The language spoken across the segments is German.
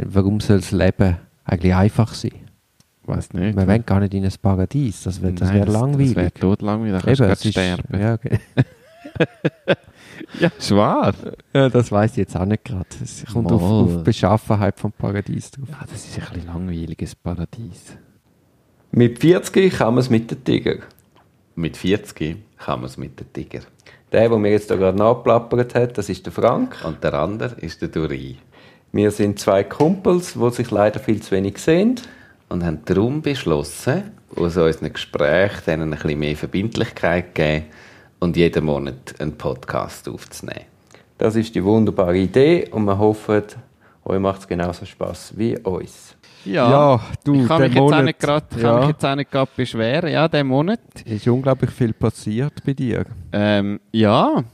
meine, warum soll das Leben eigentlich einfach sein? Weiß nicht. Wir wollen gar nicht in ein Paradies, das wäre das wär langweilig. Das wäre totlangweilig, da kannst Eben, du es grad ist- sterben. Ja, okay. Ja, schwer. ja, das weiß ich jetzt auch nicht gerade. Es kommt auf, auf die Beschaffenheit vom Paradies drauf. Ja, das ist ein bisschen langweiliges Paradies. Mit 40 kann man es mit den Tiger. Mit 40 kann man es mit dem Tiger. Der, der mir jetzt da gerade nachplappert hat, das ist der Frank. Und der andere ist der Duri. Wir sind zwei Kumpels, die sich leider viel zu wenig sehen. Und haben darum beschlossen, aus unseren Gesprächen denen ein bisschen mehr Verbindlichkeit zu geben und jeden Monat einen Podcast aufzunehmen. Das ist die wunderbare Idee und wir hoffen, euch macht es genauso Spaß wie uns. Ja, du, ich kann mich, jetzt auch Monat, nicht grad, kann ja. mich jetzt auch nicht gerade beschweren. Ja, der Monat. ist unglaublich viel passiert bei dir. Ähm, ja,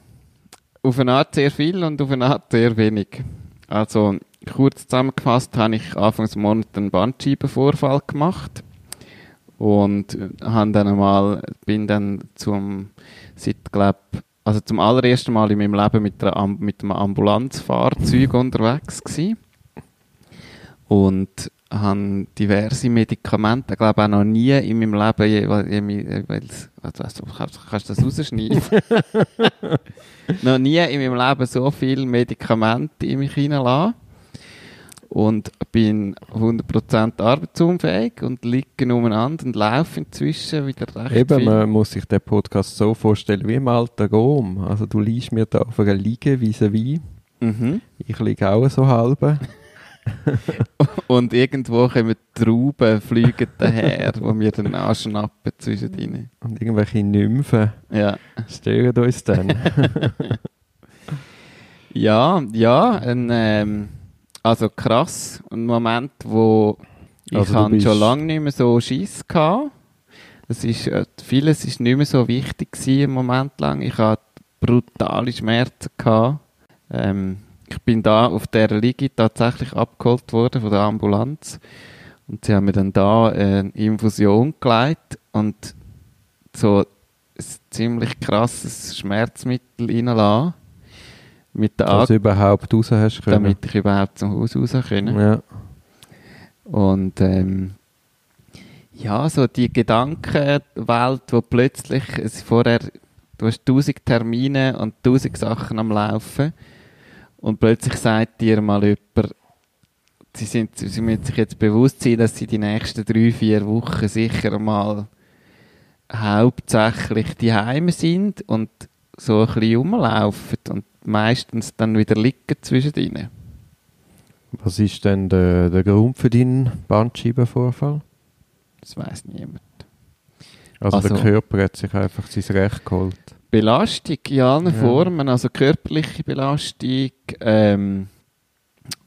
auf eine Art sehr viel und auf eine Art sehr wenig. Also, kurz zusammengefasst habe ich Anfang des Monats einen Bandscheibenvorfall gemacht und habe dann einmal, bin dann zum, seit, glaub, also zum allerersten Mal in meinem Leben mit, einer, mit einem Ambulanzfahrzeug unterwegs gewesen. und habe diverse Medikamente, ich glaube auch noch nie in meinem Leben, je- je- jeweils, also, kannst, kannst du das rausschneiden? noch nie in meinem Leben so viele Medikamente in mich hineinlassen. Und bin 100% arbeitsunfähig und liege umeinander und laufe inzwischen wieder recht Eben, viel. man muss sich den Podcast so vorstellen wie im alten Rom. Also du liegst mir da auf einer Liege vis-à-vis. Mhm. Ich liege auch so halb. Und irgendwo kommen Trauben, fliegen daher, die mir dann anschnappen zwischendrin. Und irgendwelche Nymphen Ja. stören uns dann. Ja, ja, ein, ähm, also krass. Ein Moment, wo ich Also habe schon lange nicht mehr so Schiss gehabt. Es ist, äh, vieles ist nicht mehr so wichtig gewesen, im Moment lang. Ich hatte brutale Schmerzen gehabt. Ähm, ich bin da auf der Liege tatsächlich abgeholt worden von der Ambulanz. Und sie haben mir dann da äh, eine Infusion gelegt und so ein ziemlich krasses Schmerzmittel reinlassen. Mit der Dass du überhaupt raus hast können. damit ich überhaupt zum Haus raus können. Ja. Und ähm, ja, so die Gedankenwelt, wo plötzlich, es vorher, du hast tausend Termine und tausend Sachen am Laufen und plötzlich sagt dir mal jemand, sie, sind, sie müssen sich jetzt bewusst sein, dass sie die nächsten drei, vier Wochen sicher mal hauptsächlich die Heime sind und so ein bisschen rumlaufen und meistens dann wieder liegen zwischen ihnen. Was ist denn der, der Grund für deinen Bandscheibenvorfall? Das weiß niemand. Also, der Also- Körper hat sich einfach sein Recht geholt. Belastung in allen Ja. Formen, also körperliche Belastung ähm,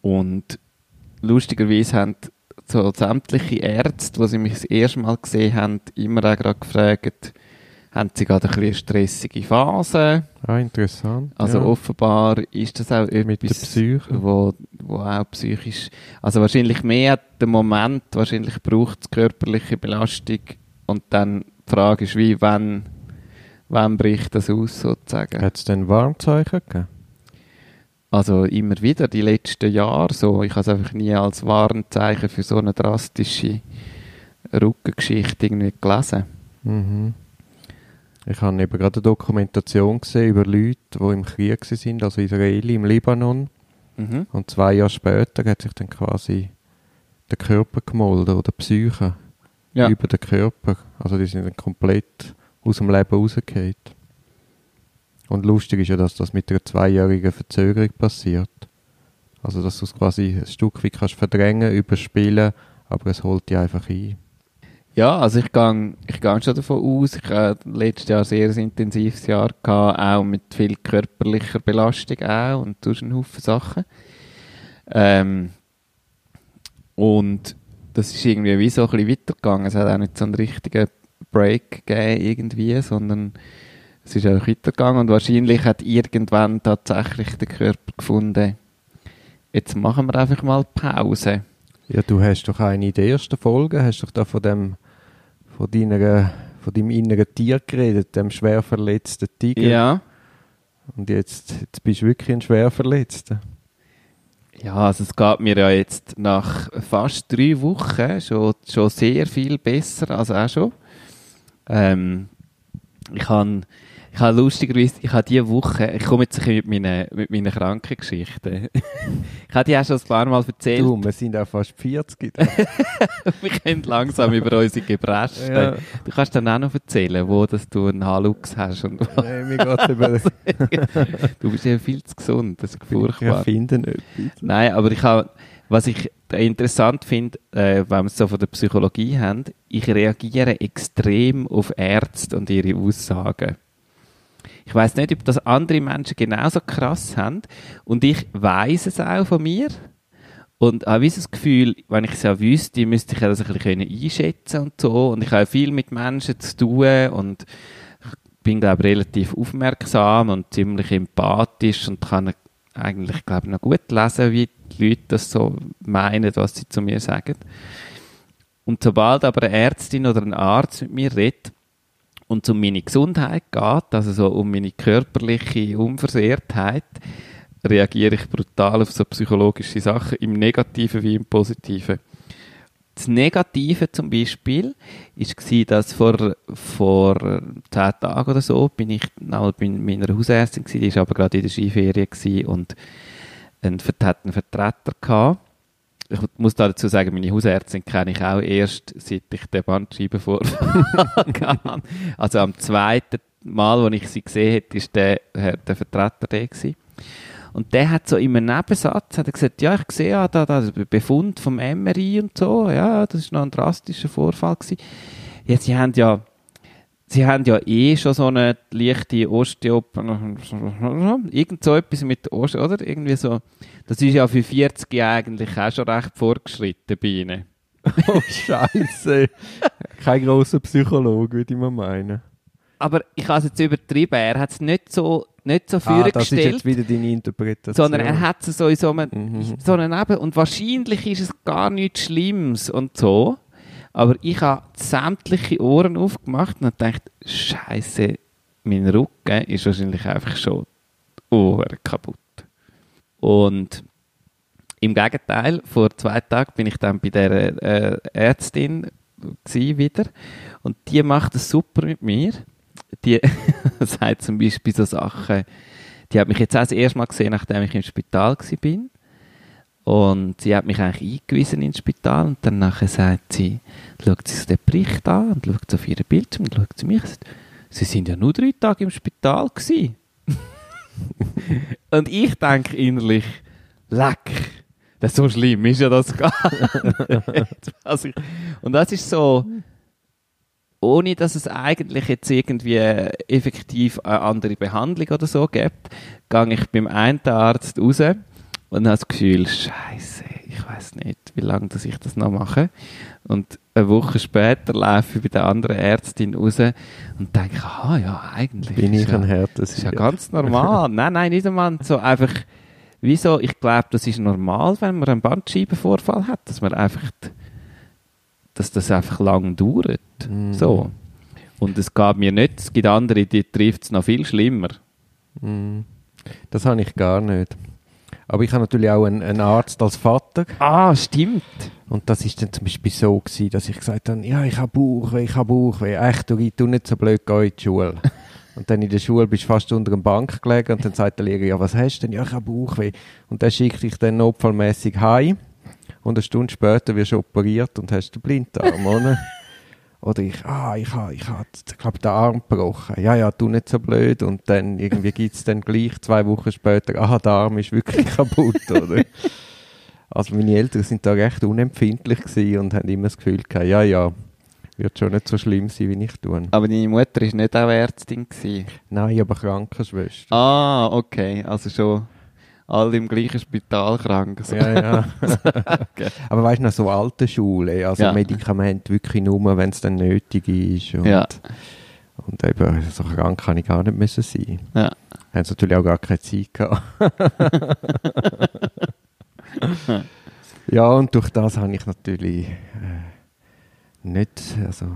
und lustigerweise haben so sämtliche Ärzte, die sie mich das erste Mal gesehen haben, immer auch gerade gefragt, haben sie gerade ein eine stressige Phase? Ah, interessant. Also ja. offenbar ist das auch Mit der etwas, Psyche. wo, wo auch psychisch, also wahrscheinlich mehr der Moment, wahrscheinlich braucht es körperliche Belastung und dann die Frage ist, wie, wann, wann bricht das aus sozusagen? Hat es denn Warnzeichen gegeben? Also immer wieder, die letzten Jahre so. Ich habe es einfach nie als Warnzeichen für so eine drastische Rückengeschichte irgendwie gelesen. Mhm. Ich habe eben gerade eine Dokumentation gesehen über Leute, die im Krieg sind, also Israeli im Libanon. Mhm. Und zwei Jahre später hat sich dann quasi der Körper gemolden oder die Psyche Ja. über den Körper. Also die sind dann komplett aus dem Leben rausgefallen. Und lustig ist ja, dass das mit einer zweijährigen Verzögerung passiert. Also dass du es quasi ein Stück weit kannst verdrängen, überspielen, aber es holt dich einfach ein. Ja, also ich gehe ich gehe schon davon aus, ich habe letztes Jahr ein sehr intensives Jahr gehabt, auch mit viel körperlicher Belastung auch und durch einen Haufen Sachen. Ähm, und das ist irgendwie wie so ein bisschen weitergegangen. Es hat auch nicht so einen richtigen Break gegeben irgendwie, sondern es ist auch weitergegangen und wahrscheinlich hat irgendwann tatsächlich der Körper gefunden, jetzt machen wir einfach mal Pause. Ja, du hast doch eine in der ersten Folge, hast doch da von dem, von deiner, von deinem inneren Tier geredet, dem schwer verletzten Tiger. Ja. Und jetzt, jetzt bist du wirklich ein schwer Verletzter. Ja, also es geht mir ja jetzt nach fast drei Wochen schon, schon sehr viel besser, also auch schon. Ähm, ich habe ich habe lustigerweise, ich habe diese Woche, ich komme jetzt ein bisschen mit meinen, mit meinen Krankengeschichten. ich habe die auch schon ein paar Mal erzählt. Du, wir sind auch fast 40. wir können langsam über unsere Gebrechen. Ja. Du kannst dann auch noch erzählen, wo dass du einen Halux hast. Und Nein, mir geht's über... du bist ja viel zu gesund, das ist Ich furchtbar. erfinde etwas. Nein, aber ich habe, was ich interessant finde, äh, wenn wir es so von der Psychologie haben, ich reagiere extrem auf Ärzte und ihre Aussagen. Ich weiß nicht, ob das andere Menschen genauso krass haben. Und ich weiß es auch von mir. Und habe das Gefühl, wenn ich es ja wüsste, müsste ich ja das ein bisschen einschätzen und so. Und ich habe viel mit Menschen zu tun und bin, glaube ich, relativ aufmerksam und ziemlich empathisch und kann eigentlich, glaube ich, noch gut lesen, wie die Leute das so meinen, was sie zu mir sagen. Und sobald aber eine Ärztin oder ein Arzt mit mir redet und um meine Gesundheit geht, also so um meine körperliche Unversehrtheit, reagiere ich brutal auf so psychologische Sachen, im Negativen wie im Positiven. Das Negative zum Beispiel war, dass vor, vor zehn Tagen oder so bin ich einmal bei meiner Hausärztin die war aber gerade in der Skiferie und einen, Vertreter gehabt. Ich muss da dazu sagen, meine Hausärztin kenne ich auch erst, seit ich den Bandscheibenvorfall hatte. Also am zweiten Mal, als ich sie gesehen habe, war der, äh, der Vertreter der. Und der hat so einem Nebensatz hat er gesagt, ja, ich sehe ja da, da den Befund vom MRI und so, ja, das ist noch ein drastischer Vorfall gewesen. Ja, sie haben ja, sie haben ja eh schon so eine leichte Osteop, irgend so etwas mit der Oste, oder? Irgendwie so. Das ist ja für 40 eigentlich auch schon recht fortgeschritten bei ihnen. Oh, Scheiße. Kein grosser Psychologe, würde ich mal meinen. Aber ich habe es jetzt übertrieben, er hat es nicht so, nicht so Ah, das ist vorgestellt. jetzt wieder deine Interpretation. sondern er hat es so in so einem, Mhm. so einem Neben und wahrscheinlich ist es gar nichts Schlimmes und so. Aber ich habe sämtliche Ohren aufgemacht und gedacht, Scheiße, mein Rücken ist wahrscheinlich einfach schon Ohren kaputt. Und im Gegenteil, vor zwei Tagen bin ich dann bei der äh, Ärztin wieder und die macht es super mit mir. Die sagt zum Beispiel so Sachen, die hat mich jetzt auch das erste Mal gesehen, nachdem ich im Spital bin. Und sie hat mich eigentlich eingewiesen ins Spital und dann nachher sagt sie, schaut sie den Bericht an und schaut auf ihren Bildschirm und schaut sie mich und sagt, sie sind ja nur drei Tage im Spital gsi. und ich denke innerlich, leck, das ist so schlimm ist ja das gar nicht. Und das ist so, ohne dass es eigentlich jetzt irgendwie effektiv eine andere Behandlung oder so gibt, gehe ich beim einen Arzt raus und habe das Gefühl, Scheiße, ich weiß nicht, wie lange dass ich das noch mache. Und eine Woche später laufe ich bei der anderen Ärztin raus und denke, ah ja, eigentlich Bin ich ja, ein härter das ist ja ganz normal. nein, nein, nicht einmal so einfach, wieso, ich glaube, das ist normal, wenn man einen Bandscheibenvorfall hat, dass man einfach, dass das einfach lang dauert. Mhm. So. Und es gab mir nicht, es gibt andere, die trifft es noch viel schlimmer. Mm. Das habe ich gar nicht. Aber ich habe natürlich auch einen, einen Arzt als Vater. Ah, stimmt. Und das ist dann zum Beispiel so gewesen, dass ich gesagt habe, ja, ich habe Bauchweh, ich habe Bauchweh. Echt, du, tu nicht so blöd, geh in die Schule. und dann in der Schule bist du fast unter einer Bank gelegen und dann sagt der Lehrer, ja, was hast du denn? Ja, ich habe Bauchweh. Und dann schickt dich dann notfallmäßig heim. Und eine Stunde später wirst du operiert und hast den Blinddarm, oder? Oder ich, ah, ich habe, ich habe, glaube, den Arm gebrochen. Ja, ja, tu nicht so blöd. Und dann irgendwie gibt es dann gleich zwei Wochen später, ah, der Arm ist wirklich kaputt, oder? Also meine Eltern sind da recht unempfindlich und haben immer das Gefühl gehabt, ja, ja, wird schon nicht so schlimm sein, wie ich tue. Aber deine Mutter war nicht auch Ärztin. Gewesen. Nein, aber Krankenschwester. Ah, okay. Also schon alle im gleichen Spital krank. So. Ja, ja. Aber weißt du, noch so alte Schule, also Ja. Medikamente wirklich nur, wenn es dann nötig ist. Und, Ja. und eben, so krank kann ich gar nicht müssen sein. Ja. Haben sie natürlich auch gar keine Zeit gehabt. ja, und durch das habe ich natürlich äh, nicht, also,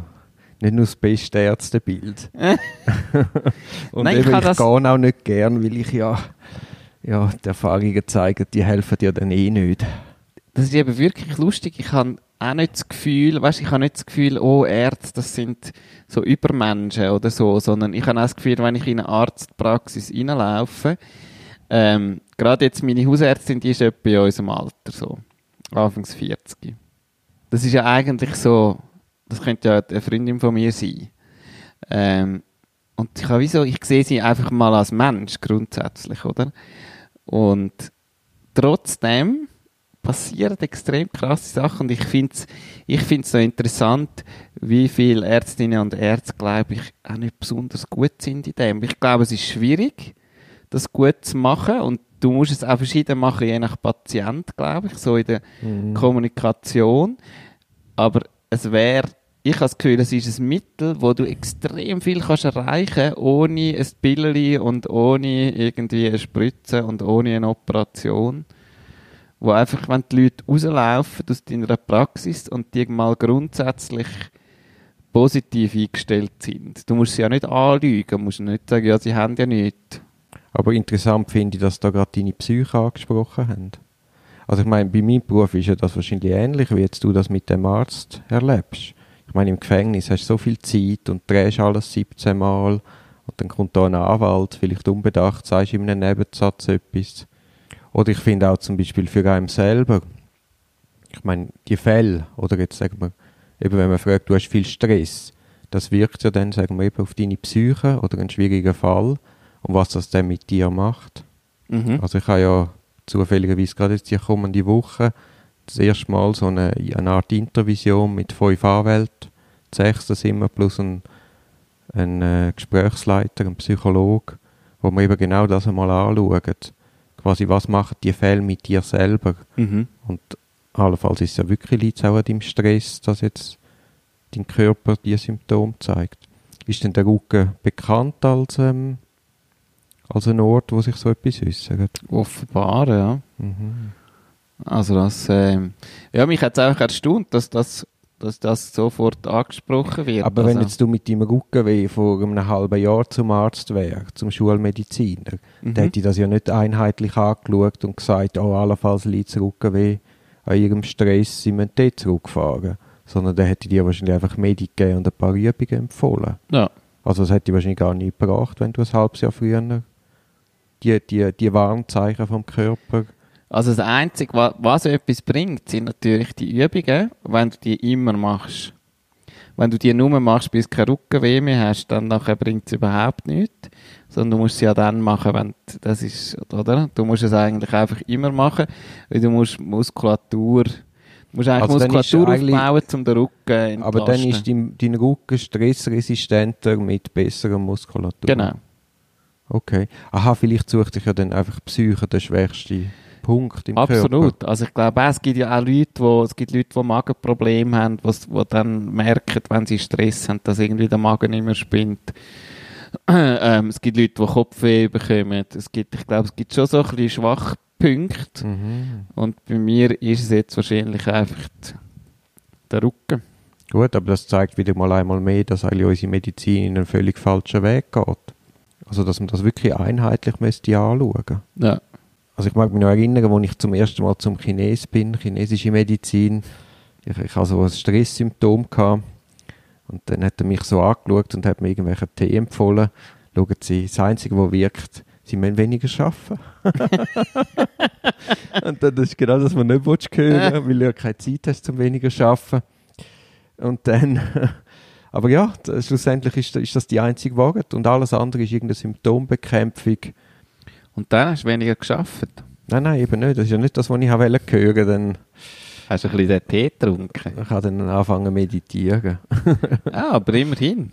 nicht nur das beste Ärztebild. und Nein, ich eben, kann ich, das- gehe auch nicht gern, weil ich ja ja, die Erfahrungen zeigen, die helfen dir dann eh nicht. Das ist eben wirklich lustig. Ich habe auch nicht das Gefühl, weißt, ich habe nicht das Gefühl, oh, Ärzte, das sind so Übermenschen oder so, sondern ich habe auch das Gefühl, wenn ich in eine Arztpraxis reinlaufe, ähm, gerade jetzt meine Hausärztin, die ist etwa in unserem Alter, so, Anfangs 40. Das ist ja eigentlich so, das könnte ja eine Freundin von mir sein. Ähm, und ich habe wieso, ich sehe sie einfach mal als Mensch grundsätzlich, oder? Und trotzdem passieren extrem krasse Sachen und ich finde es ich find's so interessant, wie viele Ärztinnen und Ärzte, glaube ich, auch nicht besonders gut sind in dem. Ich glaube, es ist schwierig, das gut zu machen und du musst es auch verschieden machen, je nach Patient, glaube ich, so in der Mhm. Kommunikation. Aber es wäre, ich habe das Gefühl, es ist ein Mittel, wo du extrem viel kannst erreichen ohne ein Pilleli und ohne irgendwie eine Spritze und ohne eine Operation. Wo einfach, wenn die Leute rauslaufen aus deiner Praxis und die mal grundsätzlich positiv eingestellt sind. Du musst sie ja nicht anlügen, musst nicht sagen, ja, sie haben ja nichts. Aber interessant finde ich, dass da gerade deine Psyche angesprochen haben. Also ich meine, bei meinem Beruf ist ja das wahrscheinlich ähnlich, wie jetzt du das mit dem Arzt erlebst. Ich meine, im Gefängnis hast du so viel Zeit und drehst alles 17 Mal und dann kommt da ein Anwalt, vielleicht unbedacht, sagst in einem Nebensatz etwas. Oder ich finde auch zum Beispiel für einen selber, ich meine, die Fälle, oder jetzt sagen wir, eben wenn man fragt, du hast viel Stress, das wirkt ja dann, sagen wir, eben auf deine Psyche oder einen schwierigen Fall und was das dann mit dir macht. Mhm. Also ich habe ja zufälligerweise gerade jetzt die kommende Woche das erste Mal so eine, eine Art Intervision mit fünf Anwälten, sechs das immer, plus ein, ein äh, Gesprächsleiter, ein Psychologe, wo wir eben genau das einmal anschauen. Quasi, was machen die Fälle mit dir selber? Mhm. Und allenfalls ist es ja wirklich liegt auch an deinem Stress, dass jetzt dein Körper diese Symptome zeigt. Ist denn der Rücken bekannt als, ähm, als ein Ort, wo sich so etwas äußert? Offenbar, ja. Mhm. Also das, ähm, ja, mich hat es einfach erstaunt, dass das, dass das sofort angesprochen wird. Aber also, wenn jetzt du mit deinem Rückenweh vor einem halben Jahr zum Arzt wärst, zum Schulmediziner, Mhm. dann hätte ich das ja nicht einheitlich angeschaut und gesagt, oh, allenfalls liegt das Rückenweh an ihrem Stress, sie müssen dort zurückfahren. Sondern dann hätte ich dir wahrscheinlich einfach Medik gegeben und ein paar Übungen empfohlen. Ja. Also das hätte ich wahrscheinlich gar nicht gebracht, wenn du ein halbes Jahr früher die, die, die Warnzeichen vom Körper... Also das Einzige, wa- was etwas bringt, sind natürlich die Übungen, wenn du die immer machst. Wenn du die nur machst, bis du keine Rückenweh mehr hast, dann nachher bringt es überhaupt nichts. Sondern du musst sie ja dann machen, wenn das ist, oder? Du musst es eigentlich einfach immer machen, weil du musst Muskulatur, du musst eigentlich Also Muskulatur aufbauen, um den Rücken entlasten. Aber dann ist dein, dein Rücken stressresistenter mit besserer Muskulatur. Genau. Okay. Aha, vielleicht sucht sich ja dann einfach Psyche der schwächste Punkt im Körper. Absolut. Also ich glaube, auch, es gibt ja auch Leute, wo, es gibt Leute, die Magenprobleme haben, die dann merken, wenn sie Stress haben, dass irgendwie der Magen nicht mehr spinnt. ähm, es gibt Leute, die Kopfweh bekommen. Es gibt, ich glaube, es gibt schon so ein bisschen Schwachpunkte. Mhm. Und bei mir ist es jetzt wahrscheinlich einfach der Rücken. Gut, aber das zeigt wieder mal einmal mehr, dass eigentlich unsere Medizin in einen völlig falschen Weg geht. Also, dass man das wirklich einheitlich müsste anschauen. Ja. Also ich mag mich noch erinnern, als ich zum ersten Mal zum Chines bin, chinesische Medizin. Ich, ich hatte so ein Stresssymptom gehabt. Und dann hat er mich so angeschaut und hat mir irgendwelche Tee empfohlen. Schauen Sie, das Einzige, was wirkt, Sie müssen weniger arbeiten. und dann, das ist genau das, was man nicht hören weil du ja keine Zeit hast, zum weniger zu arbeiten. Und dann, aber ja, schlussendlich ist, ist das die einzige Wahrheit. Und alles andere ist irgendeine Symptombekämpfung. Und dann hast du weniger geschafft. Nein, nein, eben nicht. Das ist ja nicht das, was ich hören wollte. Dann Hast du ein bisschen den Tee getrunken? ich kann dann anfangen zu meditieren. Ah, aber immerhin.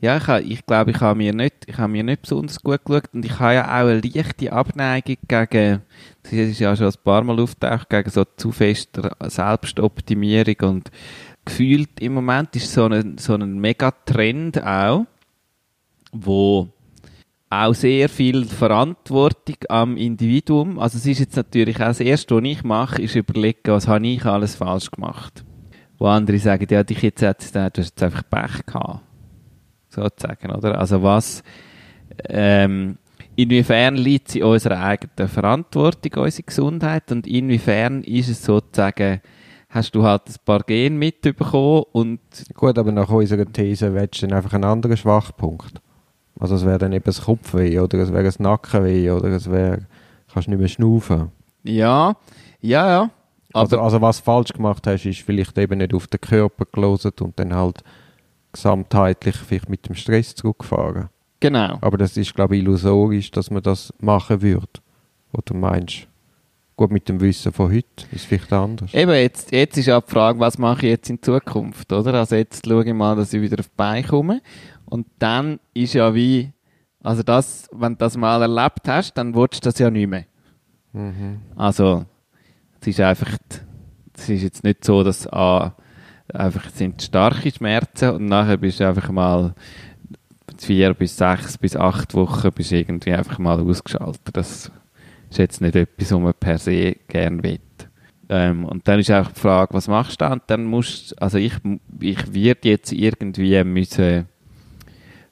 Ja, ich, ha- ich glaube, ich habe mir, nicht, ich habe mir nicht besonders gut geschaut und ich habe ja auch eine leichte Abneigung gegen, das ist ja schon ein paar Mal auftaucht, gegen so zu fester Selbstoptimierung und gefühlt im Moment ist so ein, so ein Megatrend auch, wo auch sehr viel Verantwortung am Individuum, also es ist jetzt natürlich auch das Erste, was ich mache, ist überlegen, was habe ich alles falsch gemacht. Wo andere sagen, ja, dich jetzt, jetzt, du hast jetzt einfach Pech gehabt. Sozusagen, oder? Also was, ähm, inwiefern liegt sie in unserer eigenen Verantwortung, unsere Gesundheit, und inwiefern ist es sozusagen, hast du halt ein paar Gene mitbekommen und Gut, aber nach unserer These willst du dann einfach einen anderen Schwachpunkt. Also es wäre dann eben das Kopfweh oder es wäre das Nackenweh oder es wäre, kannst nicht mehr schnaufen. ja, ja, ja. Also, also was du falsch gemacht hast, ist vielleicht eben nicht auf den Körper gelesen und dann halt gesamtheitlich vielleicht mit dem Stress zurückgefahren. genau. Aber das ist, glaube ich, illusorisch, dass man das machen würde. Oder meinst du? Gut, mit dem Wissen von heute ist es vielleicht anders. Eben, jetzt, jetzt ist ja die Frage, was mache ich jetzt in Zukunft, oder? Also jetzt schaue ich mal, dass ich wieder auf die Beine komme. Und dann ist ja wie, also das, wenn du das mal erlebt hast, dann willst du das ja nicht mehr. Mhm. Also, es ist einfach, es ist jetzt nicht so, dass ah, einfach es sind starke Schmerzen und nachher bist du einfach mal vier bis sechs bis acht Wochen bist du irgendwie einfach mal ausgeschaltet. Das ist jetzt nicht etwas, was man per se gerne will. Ähm, und dann ist auch die Frage, was machst du dann? Dann musst, also ich, ich werde jetzt irgendwie müssen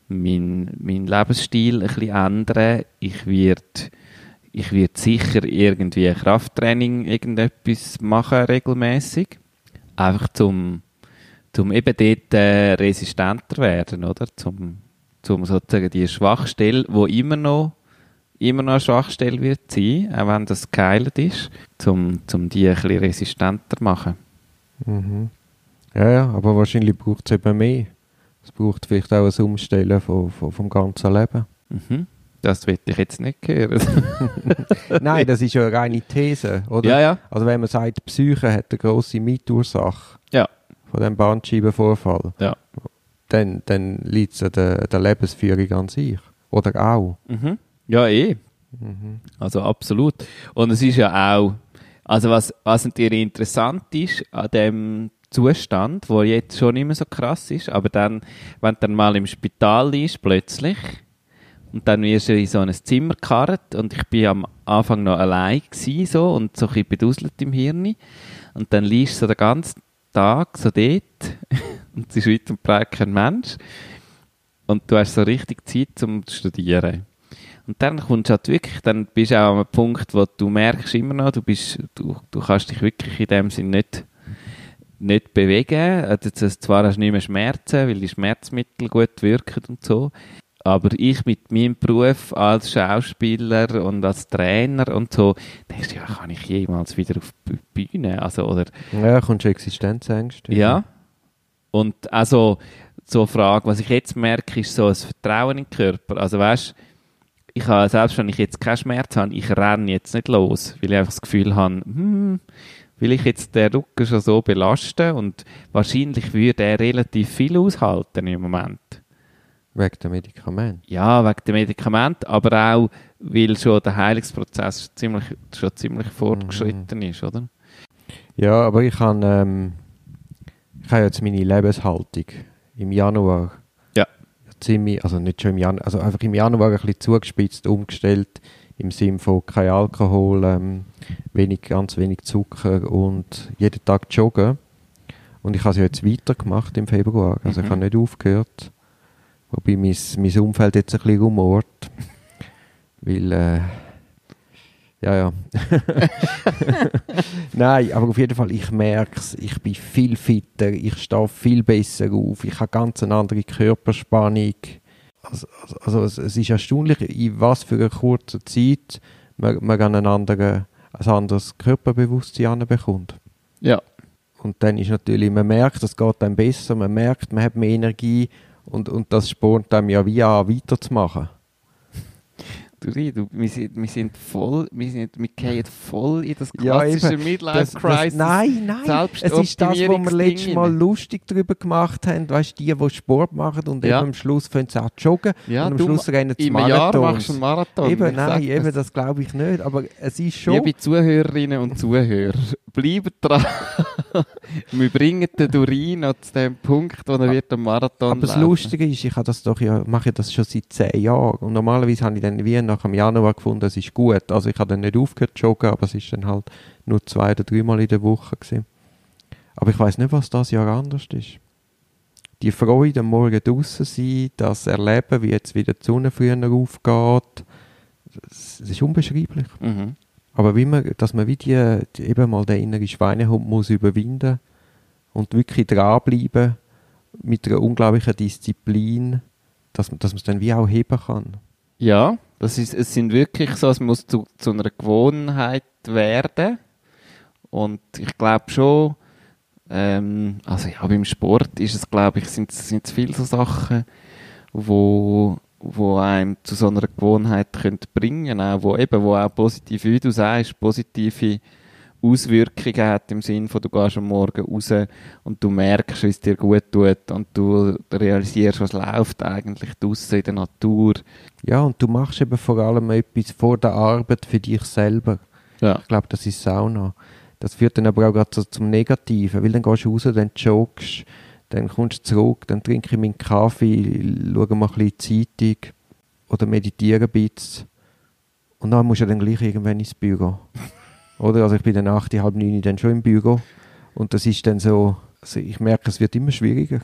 mein, mein Lebensstil ein bisschen ändern. Ich werde ich werde sicher irgendwie Krafttraining irgendetwas machen regelmäßig, einfach zum zum eben dort äh, resistenter werden, oder? Zum, zum sozusagen die Schwachstelle, wo immer noch immer noch eine Schwachstelle wird sein, auch wenn das geheilt ist, zum, zum die ein bisschen resistenter machen. Mhm. Ja, ja, aber wahrscheinlich braucht es eben mehr. Es braucht vielleicht auch ein Umstellen von, von, vom ganzen Leben. Mhm. Das will ich jetzt nicht hören. Nein, das ist ja eine reine These, oder? ja, ja. Also wenn man sagt, die Psyche hat eine grosse Mitursache Ja. von dem Bandscheibenvorfall, Ja. dann, dann liegt es an der, der Lebensführung an sich. Oder auch. Mhm. Ja, eh. Mhm. Also absolut. Und es ist ja auch, also was, was natürlich interessant ist an dem Zustand, wo jetzt schon nicht mehr so krass ist, aber dann, wenn du dann mal im Spital liegst, plötzlich, und dann wirst du in so ein Zimmer gekarrt und ich bin am Anfang noch allein gewesen, so, und so ein bisschen beduselt im Hirn. Und dann liegst du so den ganzen Tag so dort und es ist weit und breit kein Mensch. Und du hast so richtig Zeit zum Studieren. Und dann kommst du halt wirklich, dann bist du auch an einem Punkt, wo du merkst immer noch, du bist, du, du kannst dich wirklich in dem Sinn nicht, nicht bewegen. Also das- zwar hast du nicht mehr Schmerzen, weil die Schmerzmittel gut wirken und so. Aber ich mit meinem Beruf als Schauspieler und als Trainer und so, denkst du, ja, kann ich jemals wieder auf die Bühne? Also, oder, Ja, kommst du Existenzängste. ja. Und also, so eine Frage, was ich jetzt merke, ist so ein Vertrauen in den Körper. Also weißt, ich habe, selbst wenn ich jetzt keinen Schmerz habe, ich renne jetzt nicht los, weil ich einfach das Gefühl habe, hm, will ich jetzt den Rücken schon so belasten und wahrscheinlich würde er relativ viel aushalten im Moment. Wegen der Medikamente. Ja, wegen dem Medikament, aber auch, weil schon der Heilungsprozess ziemlich, schon ziemlich fortgeschritten ist, oder? Ja, aber ich habe ähm, ich habe jetzt meine Lebenshaltung im Januar Ja. ziemlich, also nicht schon im Januar, also einfach im Januar ein bisschen zugespitzt umgestellt im Sinne von kein Alkohol, ähm, wenig, ganz wenig Zucker und jeden Tag joggen. Und ich habe es ja jetzt weitergemacht im Februar, also ich Mhm. habe nicht aufgehört. Wobei mein, mein Umfeld jetzt ein bisschen rumort. Weil, äh, ja, ja. Nein, aber auf jeden Fall, ich merke es, ich bin viel fitter, ich stehe viel besser auf, ich habe ganz eine andere Körperspannung. Also, also, also es, es ist erstaunlich, in was für einer kurzen Zeit man, man einen anderen, ein anderes Körperbewusstsein bekommt. Ja. Und dann ist natürlich, man merkt, es geht einem besser, man merkt, man hat mehr Energie und, und das spornt einem ja wie an, weiterzumachen. Ri, du, wir, sind, wir sind voll, wir, sind, wir gehen voll in das Ja, klassische eben. Midlife Crisis. nein, nein. Es ist das, wo wir letztes Mal lustig darüber gemacht haben. Weißt du, die, die Sport machen und Ja. eben am Schluss fangen sie an zu joggen Ja, und am du, Schluss rennen sie Im Jahr machst du einen Marathon. Eben, Ich nein, eben, das. das glaube ich nicht. Aber es ist schon. Liebe Zuhörerinnen und Zuhörer, bleibt dran. wir bringen den Durin noch zu dem Punkt, wo er wird am Marathon aber das laufen. Lustige ist, ich habe das doch ja, mache das schon seit zehn Jahren. Und normalerweise habe ich dann wie nach dem Januar gefunden, es ist gut. Also ich habe dann nicht aufgehört zu joggen, aber es ist dann halt nur zwei oder dreimal in der Woche gewesen. Aber ich weiß nicht, was das Jahr anders ist. Die Freude am Morgen draußen sein, das Erleben, wie jetzt wieder die Sonne früher aufgeht, das, ist unbeschreiblich. Mhm. Aber wie man, dass man wie die, eben mal den inneren Schweinehund muss überwinden und wirklich dranbleiben mit einer unglaublichen Disziplin, dass man, dass man es dann wie auch heben kann. Ja, das ist, es sind wirklich so, es muss zu, zu einer Gewohnheit werden. Und ich glaube schon, ähm, also ja, beim Sport ist es, glaube ich, sind es viele so Sachen, wo, wo einem zu so einer Gewohnheit können bringen auch wo eben, wo auch positiv, wie du sagst, positive Auswirkungen hat im Sinne von, du gehst am Morgen raus und du merkst, wie es dir gut tut und du realisierst, was läuft eigentlich draussen in der Natur. Ja, und du machst eben vor allem etwas vor der Arbeit für dich selber. Ja. Ich glaube, das ist auch noch. Das führt dann aber auch gerade so zum Negativen, weil dann gehst du raus, dann joggst, dann kommst du zurück, dann trinke ich meinen Kaffee, schaue mal ein bisschen Zeitung oder meditiere ein bisschen. Und dann musst du dann gleich irgendwann ins Büro. Oder? Also ich bin dann acht, halb neun dann schon im Büro. Und das ist dann so, also ich merke, es wird immer schwieriger.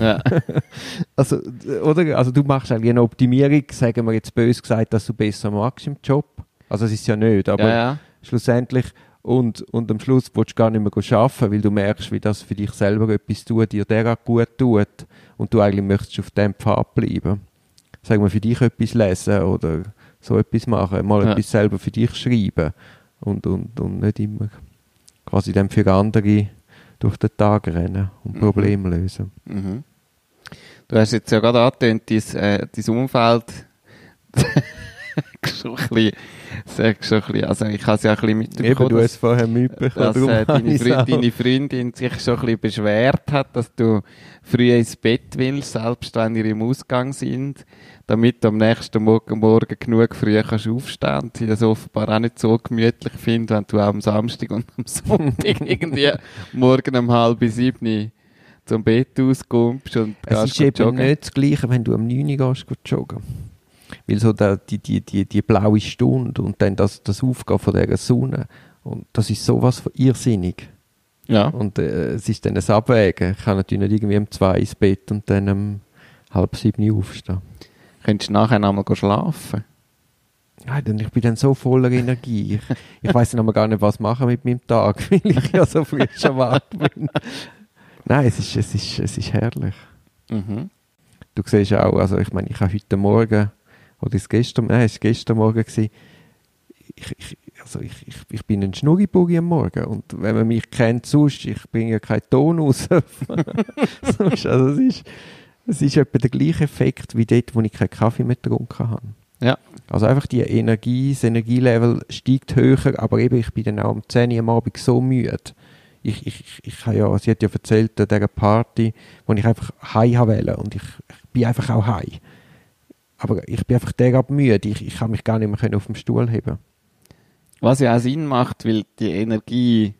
Ja. Also, oder? Also du machst eigentlich eine Optimierung, sagen wir jetzt bös gesagt, dass du besser magst im Job. Also es ist ja nicht, aber ja, ja. schlussendlich und, und am Schluss willst du gar nicht mehr arbeiten, weil du merkst, wie das für dich selber etwas tut, dir derart gut tut und du eigentlich möchtest auf dem Pfad bleiben. Sagen wir, für dich etwas lesen oder so etwas machen, mal Ja. etwas selber für dich schreiben und, und, und nicht immer quasi dann für andere durch den Tag rennen und Mhm. Probleme lösen. Mhm. Du hast jetzt ja gerade angetönt, dein, äh, dein Umfeld schon ein bisschen, sag schon ein bisschen, also ich habe es ja ein bisschen Eben, mitbekommen, du dass, hast vorher mitbekommen, dass äh, habe deine, Freund, deine Freundin sich schon ein bisschen beschwert hat, dass du früh ins Bett willst, selbst wenn ihr im Ausgang sind, damit du am nächsten Morgen, Morgen genug früh kannst aufstehen und sie das offenbar auch nicht so gemütlich findet, wenn du auch am Samstag und am Sonntag irgendwie morgen um halb sieben zum Bett auskommst und Es ist eben joggen. nicht das Gleiche, wenn du am 9 Uhr gehst, gehst joggen. Weil so der, die, die, die, die blaue Stunde und dann das, das Aufgehen von dieser Sonne, und das ist sowas von irrsinnig. Ja. Und äh, es ist dann ein Abwägen. Ich kann natürlich nicht irgendwie um 2 ins Bett und dann um halb sieben aufstehen. Könntest du nachher noch mal schlafen? Nein, denn ich bin dann so voller Energie. Ich, ich weiß aber gar nicht, was machen mit meinem Tag, weil ich ja so früh schon wach bin. Nein, es ist, es ist, es ist herrlich. Mhm. Du siehst auch, also ich meine, ich habe heute Morgen, oder ist es gestern, nein, war gestern Morgen, gewesen, ich, ich, also ich, ich, ich bin ein Schnurribuggi am Morgen und wenn man mich kennt sonst, ich bringe ja keinen Ton raus. sonst, also es ist, es ist etwa der gleiche Effekt wie dort, wo ich keinen Kaffee mehr getrunken habe. Ja. Also einfach die Energie, das Energielevel steigt höher, aber eben ich bin dann auch um 10 Uhr am Abend so müde. Ich, ich, ich, ich habe ja, sie hat ja erzählt an dieser Party, wo ich einfach heim wollte und ich, ich bin einfach auch heim. Aber ich bin einfach derart müde, ich, ich kann mich gar nicht mehr auf dem Stuhl heben. Was ja auch Sinn macht, weil die Energie,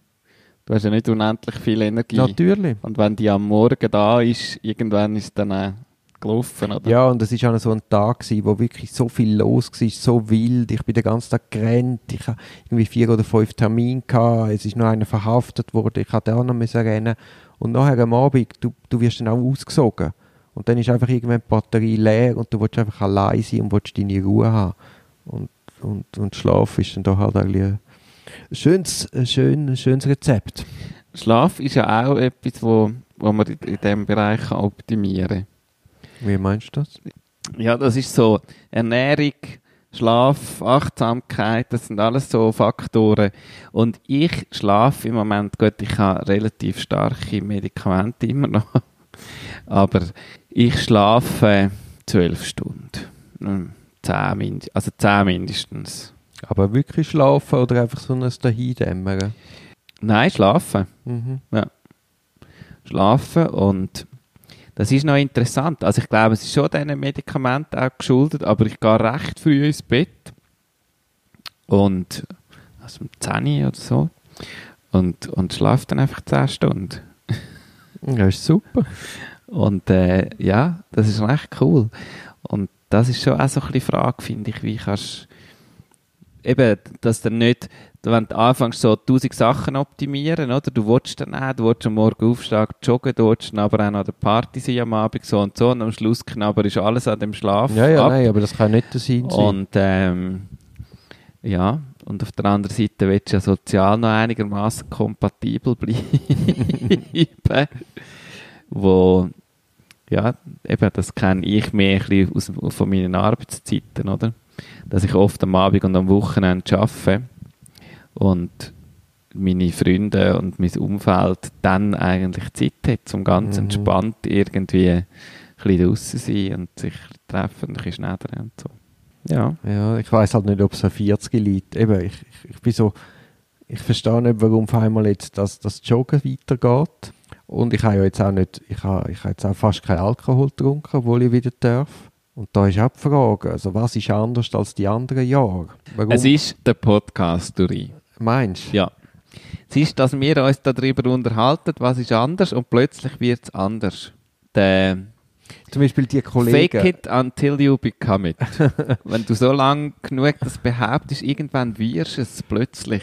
du hast ja nicht unendlich viel Energie. Natürlich. Und wenn die am Morgen da ist, irgendwann ist dann auch gelaufen, oder? Ja, und es war auch so ein Tag, gewesen, wo wirklich so viel los war, so wild. Ich bin den ganzen Tag gerannt. Ich hatte irgendwie vier oder fünf Termine. Gehabt. Es ist noch einer verhaftet worden. Ich hatte auch noch rennen. Und nachher am Abend, du, du wirst dann auch ausgesogen. Und dann ist einfach irgendwann die Batterie leer und du willst einfach allein sein und willst deine Ruhe haben. Und, und, und Schlaf ist dann da halt ein schönes, ein schön, ein schönes Rezept. Schlaf ist ja auch etwas, wo, wo man in, in diesem Bereich optimieren kann. Wie meinst du das? Ja, das ist so Ernährung, Schlaf, Achtsamkeit, das sind alles so Faktoren. Und ich schlafe im Moment gut, ich habe relativ starke Medikamente immer noch. Aber ich schlafe zwölf Stunden. Hm, Zehn, mind also zehn mindestens. Aber wirklich schlafen oder einfach so ein Dahindämmern? Nein, schlafen. Mhm. Schlafen und das ist noch interessant. Also ich glaube, es ist schon diesen Medikamenten auch geschuldet, aber ich gehe recht früh ins Bett. Und, also um 10 Uhr oder so. Und, und schlafe dann einfach 10 Stunden. Ja, ist super. Und äh, ja, das ist recht cool. Und das ist schon auch so ein bisschen die Frage, finde ich, wie kannst eben, dass du nicht, wenn du anfängst so tausend Sachen optimieren, oder? Du willst dann auch, du willst am Morgen aufstehen, joggen, du willst dann aber auch an der Party sein am Abend, so und so, und am Schluss knabber ist alles an dem Schlaf Ja, ja, ab. nein, aber das kann nicht Sinn sein. Und ähm, ja, und auf der anderen Seite willst du ja sozial noch einigermaßen kompatibel bleiben. wo, ja, eben, das kenne ich mehr ein bisschen aus, von meinen Arbeitszeiten, oder? Dass ich oft am Abend und am Wochenende arbeite und meine Freunde und mein Umfeld dann eigentlich Zeit hat, um ganz Mhm. entspannt irgendwie ein bisschen draussen zu sein und sich treffen, ein bisschen schneller und so. Ja. Ja, ich weiß halt nicht, ob es an 40 liegt. Eben, ich, ich, ich bin so, ich verstehe nicht, warum auf einmal jetzt das, das Joggen weitergeht. Und ich habe ja jetzt auch nicht, ich habe, ich habe jetzt auch fast keinen Alkohol getrunken, obwohl ich wieder darf. Und da ist auch die Frage, also was ist anders als die anderen Jahre? Warum Es ist der Podcast, Duri. meinst du? Ja. Es ist, dass wir uns darüber unterhalten, was ist anders und plötzlich wird es anders. Der Zum Beispiel die Kollegen. Fake it until you become it. Wenn du so lange genug das behauptest, irgendwann wirst es plötzlich.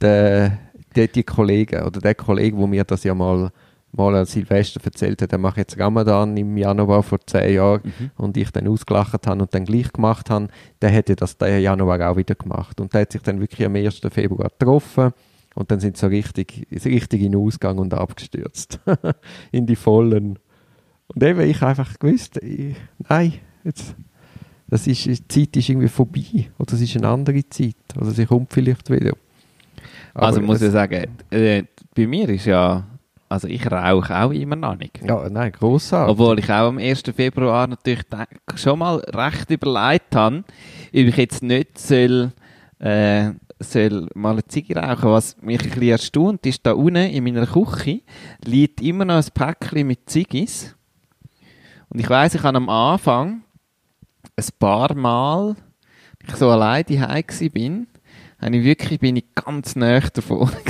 der, die, die Kollegen oder der Kollege, wo mir das ja mal, mal an Silvester erzählt hat, der macht jetzt Ramadan im Januar vor zehn Jahren und ich dann ausgelacht habe und dann gleich gemacht habe, der hätte das den Januar auch wieder gemacht. Und der hat sich dann wirklich am 1. Februar getroffen und dann sind sie so richtig, richtig in den Ausgang und abgestürzt. in die Vollen. Und eben, ich habe einfach gewusst, ich, nein, jetzt, das ist, die Zeit ist irgendwie vorbei. Oder es ist eine andere Zeit. Oder sie kommt vielleicht wieder. Aber also muss ich sagen, äh, bei mir ist ja, also ich rauche auch immer noch nicht. Ja, nein, grossartig. Obwohl ich auch am 1. Februar natürlich schon mal recht überlegt habe, ob ich jetzt nicht soll, äh, soll mal eine Ziege rauchen. Was mich ein bisschen erstaunt, ist da unten in meiner Küche liegt immer noch ein Päckchen mit Ziggis. Und ich weiss, ich habe am Anfang ein paar Mal, ich so alleine daheim bin, habe ich wirklich, bin ich ganz nah gewesen,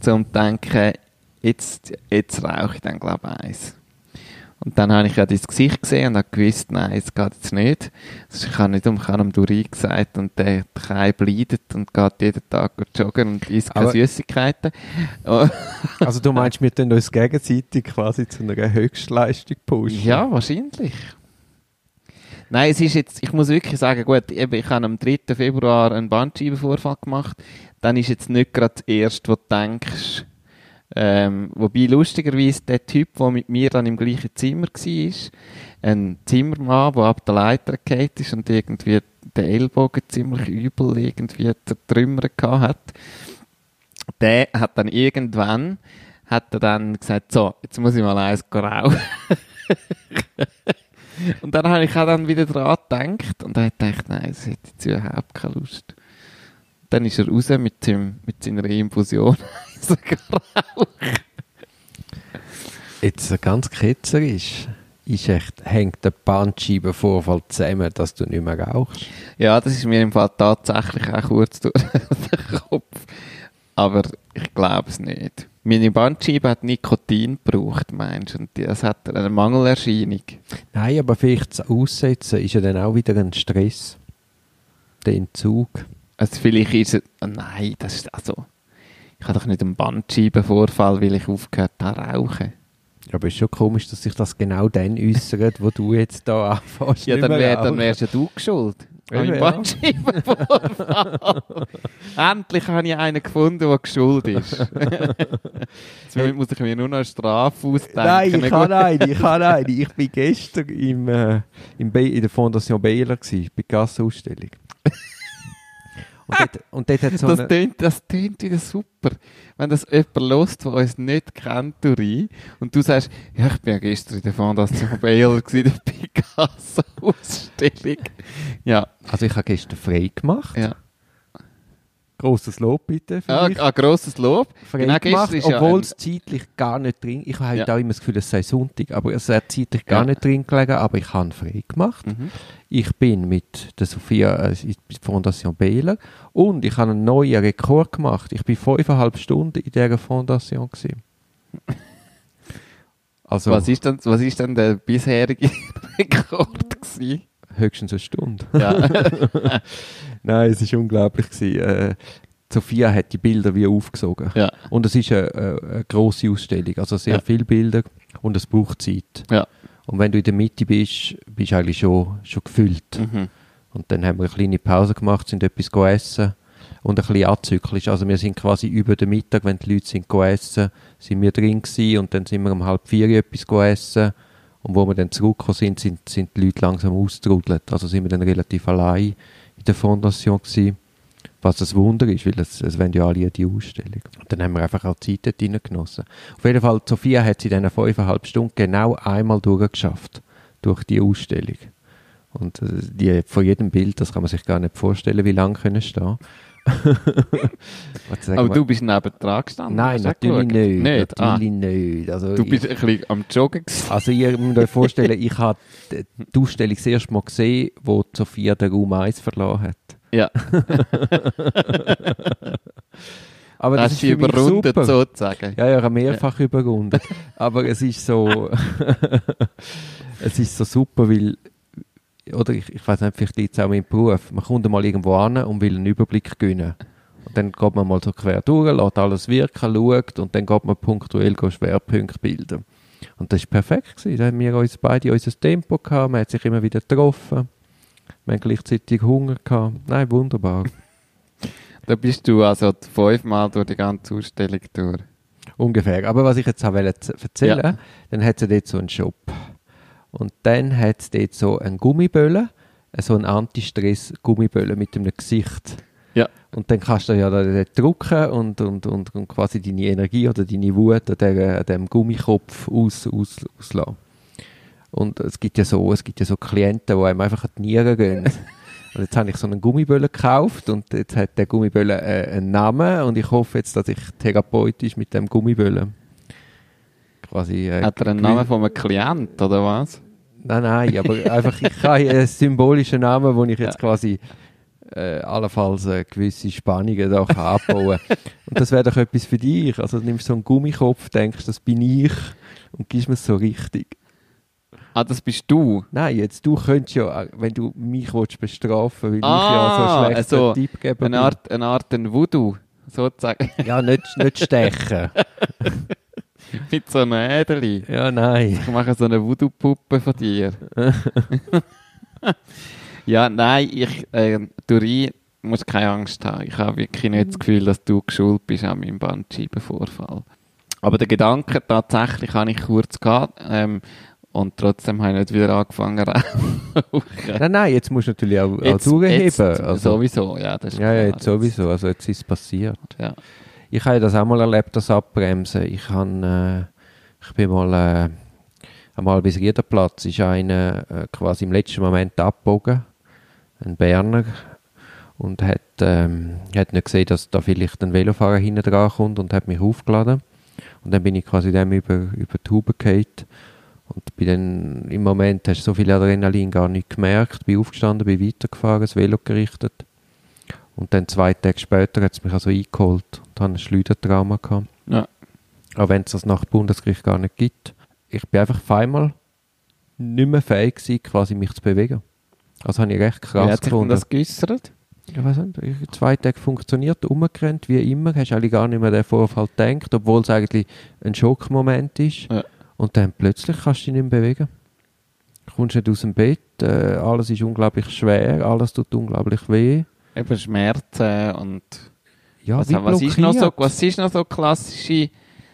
zum zu denken, jetzt, jetzt rauche ich dann, glaube ich, eins. Und dann habe ich ja das Gesicht gesehen und habe gewusst, nein, es geht jetzt nicht. Also ich habe nicht um, um Duri gesagt und der Kai bleidet und geht jeden Tag joggen und isst keine Süßigkeiten. Also du meinst, wir tun uns gegenseitig quasi zu einer Höchstleistung pushen? ja, wahrscheinlich. Nein, es ist jetzt, ich muss wirklich sagen, gut, eben, ich habe am 3. Februar einen Bandscheibenvorfall gemacht. Dann ist jetzt nicht gerade das erste, was du denkst. Ähm, wobei lustigerweise der Typ, der mit mir dann im gleichen Zimmer war, ein Zimmermann, der ab der Leiter gefallen ist und irgendwie den Ellbogen ziemlich übel irgendwie zertrümmert hat, der hat dann irgendwann hat er dann gesagt, so, jetzt muss ich mal eins rauchen. und dann habe ich auch dann wieder dran gedacht und dann gedacht, nein, das hätte ich überhaupt keine Lust. Dann ist er raus mit, seinem, mit seiner Infusion. so. Jetzt ganz ketzerisch. Ist echt, hängt der Bandscheibenvorfall zusammen, dass du nicht mehr rauchst? Ja, das ist mir im Fall tatsächlich auch kurz durch den Kopf. Aber ich glaube es nicht. Meine Bandscheibe hat Nikotin gebraucht, meinst du? Und das hat eine Mangelerscheinung. Nein, aber vielleicht das Aussetzen ist ja dann auch wieder ein Stress. Der Entzug. Also vielleicht ist es... ah, Nein, das ist also... Ich habe doch nicht einen Bandscheibenvorfall, weil ich aufgehört habe zu rauchen. Aber es ist schon komisch, dass sich das genau dann äußert, wo du jetzt da anfängst. Ja, dann, wär, dann wärst ja du geschuld. Ja. Bandscheibenvorfall. Endlich habe ich einen gefunden, der geschuld ist. Jetzt muss ich mir nur noch eine Strafe ausdenken. Nein, ich gut. eine, ich kann eine. Ich bin gestern im, äh, im in der Fondation Baylor bei der Gassenausstellung. Und dort, und dort hat so Das tönt, das tönt wieder super. Wenn das jemand lost, der uns nicht kennt, Duri, und du sagst, ja, ich bin ja gestern in der Fondation Baylor gewesen, der Picasso-Ausstellung. Ja, also ich habe gestern frei gemacht. ja. Grosses Lob bitte für Ja, mich. ein grosses Lob. Genau, gemacht, gestern ist ja obwohl ein- es zeitlich gar nicht drin Ich habe Ja. da immer das Gefühl, es sei Sonntag, aber es hat zeitlich gar Ja. nicht drin gelegen, aber ich habe frei gemacht. Mhm. Ich bin mit der Sophia äh, in der Fondation Baylor und ich habe einen neuen Rekord gemacht. Ich bin fünfeinhalb Stunden in dieser Fondation. Gewesen. Also, Was, ist denn, was ist denn der bisherige Rekord gewesen? Höchstens eine Stunde. Ja. Nein, es war unglaublich. Gewesen. Äh, Sophia hat die Bilder wie aufgesogen. ja. Und es ist eine, eine, grosse Ausstellung, also sehr Ja. viele Bilder und es braucht Zeit. Ja. Und wenn du in der Mitte bist, bist du eigentlich schon, schon gefüllt. Mhm. Und dann haben wir eine kleine Pause gemacht, sind etwas gegessen und ein bisschen azyklisch. Also wir sind quasi über den Mittag, wenn die Leute sind gegessen, sind wir drin gewesen und dann sind wir um halb vier etwas gegessen. Und wo wir dann zurückgekommen sind, sind, sind die Leute langsam ausgetrudelt. Also sind wir dann relativ allein in der Fondation gewesen. Was ein Wunder ist, weil es, es wollen ja alle die Ausstellung. Und dann haben wir einfach auch Zeit dort genossen. Auf jeden Fall, Sophia hat sie in diesen fünfeinhalb Stunden genau einmal durchgeschafft. Durch die Ausstellung. Und äh, die, von jedem Bild, das kann man sich gar nicht vorstellen, wie lange können stehen. Aber du bist neben dran gestanden. Nein, natürlich nicht. Nicht? Ah, Natürlich nicht. Also du bist ich, ein bisschen am Joggen gewesen. also ihr müsst euch vorstellen, ich habe die Ausstellung das erste Mal gesehen, wo Sophia den Raum 1 verloren hat. Ja, Aber das das hast ist überrundet super. sozusagen. Ja, ja, ich habe mehrfach überrundet. Aber es ist so, es ist so super, weil, oder ich, ich weiß nicht, vielleicht liegt es auch im Beruf, man kommt mal irgendwo an und will einen Überblick gewinnen. Und dann geht man mal so quer durch, lässt alles wirken, schaut und dann geht man punktuell go Schwerpunkte bilden. Und das war perfekt. Gewesen. Da haben wir uns beide unser Tempo gehabt, man hat sich immer wieder getroffen, wir haben gleichzeitig Hunger gehabt. Nein, wunderbar. Da bist du also fünfmal durch die ganze Ausstellung durch. Ungefähr. Aber was ich jetzt auch wollte erzählen, Ja. dann hat es dort so einen Shop. Und dann hat es dort so einen Gummiböllen, äh, so einen Anti-Stress-Gummiböllen mit einem Gesicht. Ja. Und dann kannst du ja da dort drücken und, und, und, und quasi deine Energie oder deine Wut an, der, an dem Gummikopf aus, aus, auslassen. Und es gibt ja so, es gibt ja so Klienten, die einem einfach an die Nieren gehen. Und jetzt habe ich so einen Gummiböllen gekauft und jetzt hat der Gummiböllen äh, einen Namen und ich hoffe jetzt, dass ich therapeutisch mit dem Quasi... Äh, Hat er einen Namen von einem Klient oder was? Nein, nein, aber einfach, ich habe einen symbolischen Namen, wo ich jetzt quasi äh, allenfalls äh, gewisse Spannungen da kann abbauen Und das wäre doch etwas für dich. Also du nimmst so einen Gummikopf, denkst, das bin ich und gibst mir es so richtig. Ah, das bist du. Nein, jetzt du könntest ja, äh, wenn du mich willst bestrafen weil Ah, ich ja so schlecht also Tippgeber Eine Art, eine Art ein Voodoo, sozusagen. Ja, nicht, nicht stechen. Mit so einem Äderli. ja, nein. Ich mache so eine Voodoo-Puppe von dir. ja, nein, ich, äh, Duri, musst keine Angst haben. Ich habe wirklich nicht das Gefühl, dass du geschult bist an meinem Bandscheibenvorfall. Aber der Gedanke, tatsächlich habe ich kurz gehabt, ähm, und trotzdem habe ich nicht wieder angefangen zu rauchen. Nein, nein, jetzt musst du natürlich auch, auch Jetzt- Also, sowieso, ja, das ist ja, ja, jetzt sowieso. Also jetzt ist es passiert. Ja. Ich habe das auch mal erlebt, das Abbremsen. Ich, habe, äh, ich bin mal äh, einmal bis Riederplatz, ist einer äh, quasi im letzten Moment abgebogen, ein Berner, und hat, ähm, hat nicht gesehen, dass da vielleicht ein Velofahrer hinten dran kommt und hat mich aufgeladen. Und dann bin ich quasi dem über, über die Haube gefallen. Und bin dann, im Moment hast du so viel Adrenalin gar nicht gemerkt, bin aufgestanden, bin weitergefahren, das Velo gerichtet. Und dann zwei Tage später hat es mich also eingeholt und habe ein Schleudertrauma gehabt. Ja. Auch wenn es das nach Bundesgericht gar nicht gibt. Ich bin einfach einmal nicht mehr fähig gewesen, quasi mich zu bewegen. Also habe ich recht Wie krass hat sich denn gefunden. das geäussert? Ich weiß nicht, ich- zwei Tage funktioniert, umgerannt, wie immer, hast eigentlich gar nicht mehr den Vorfall gedacht, obwohl es eigentlich ein Schockmoment ist. Ja. Und dann plötzlich kannst du dich nicht mehr bewegen. Du kommst nicht aus dem Bett, äh, alles ist unglaublich schwer, alles tut unglaublich weh. Eben Schmerzen und Ja, was, wie was, ist noch so, was ist noch so klassische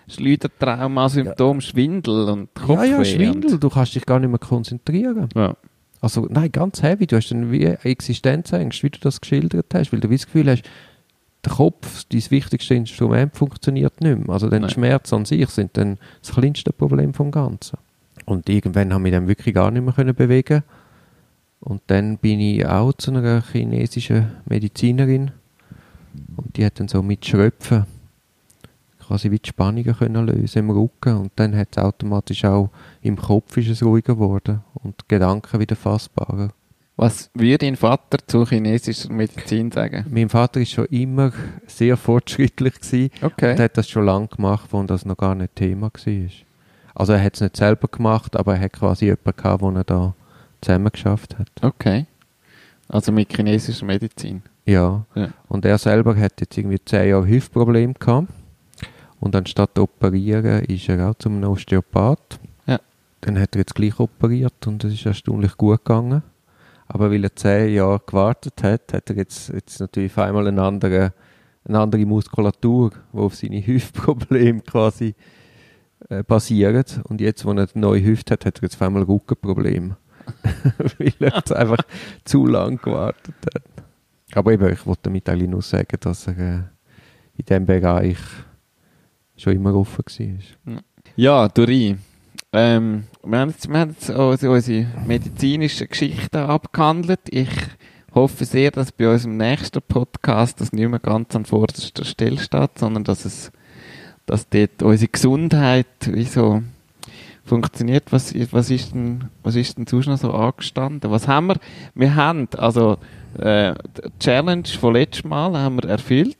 Schleudertrauma-Symptome? Schwindel und Ja, Kopfweh? ja, Schwindel, Und, du kannst dich gar nicht mehr konzentrieren. ja. Also, nein, ganz heavy. Du hast dann wie Existenzängste, wie du das geschildert hast, weil du wie das Gefühl hast, der Kopf, dein wichtigste Instrument, funktioniert nicht mehr. Also, die Schmerzen an sich sind dann das kleinste Problem vom Ganzen. Und irgendwann haben wir dann wirklich gar nicht mehr können bewegen. Und dann bin ich auch zu einer chinesischen Medizinerin und die hat dann so mit Schröpfen quasi wie die Spannungen können lösen im Rücken und dann hat es automatisch auch im Kopf ist es ruhiger geworden und Gedanken wieder fassbarer. Was würde dein Vater zur chinesischen Medizin sagen? Mein Vater ist schon immer sehr fortschrittlich gewesen und Okay. hat das schon lange gemacht, wo das noch gar nicht Thema war. Also er hat es nicht selber gemacht, aber er hat quasi jemanden gehabt, wo er da zusammen geschafft hat. Okay. Also mit chinesischer Medizin. Ja. Ja. Und er selber hat jetzt irgendwie zehn Jahre Hüftproblem gehabt. Und anstatt zu operieren, ist er auch zum Osteopath. Ja. Dann hat er jetzt gleich operiert und es ist erstaunlich gut gegangen. Aber weil er zehn Jahre gewartet hat, hat er jetzt, jetzt natürlich auf einmal eine andere, eine andere Muskulatur, die auf seine Hüftprobleme quasi äh, basiert. Und jetzt, wo er eine neue Hüfte hat, hat er jetzt auf einmal Rückenprobleme. weil er einfach zu lang gewartet hat. Aber eben, ich wollte damit eigentlich nur sagen, dass er äh, in diesem Bereich schon immer offen war. Ja, Dori. Ähm, wir haben jetzt, wir haben jetzt also unsere medizinischen Geschichten abgehandelt. Ich hoffe sehr, dass bei unserem nächsten Podcast das nicht mehr ganz an vorderster Stelle steht, sondern dass es, dass dort unsere Gesundheit wie so funktioniert. Was, was ist denn, was ist denn sonst noch so angestanden? Was haben wir? Wir haben, also, äh, die Challenge von letztem Mal haben wir erfüllt.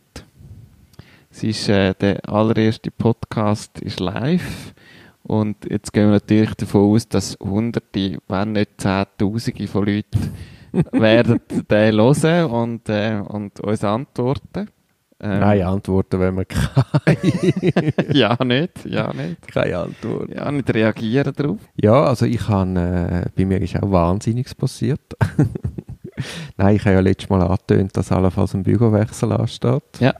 Es ist, äh, der allererste Podcast ist live. Und jetzt gehen wir natürlich davon aus, dass Hunderte, wenn nicht Zehntausende von Leuten werden den hören und, äh, und uns antworten. Ähm, Nein, Antworten, wenn man keine, Ja, nicht, ja, nicht. keine Antwort. Ja, nicht reagieren darauf. Ja, also ich habe, äh, bei mir ist auch Wahnsinniges passiert. Nein, ich habe ja letztes Mal angetönt, dass allenfalls ein Bürowechsel ansteht. Ja.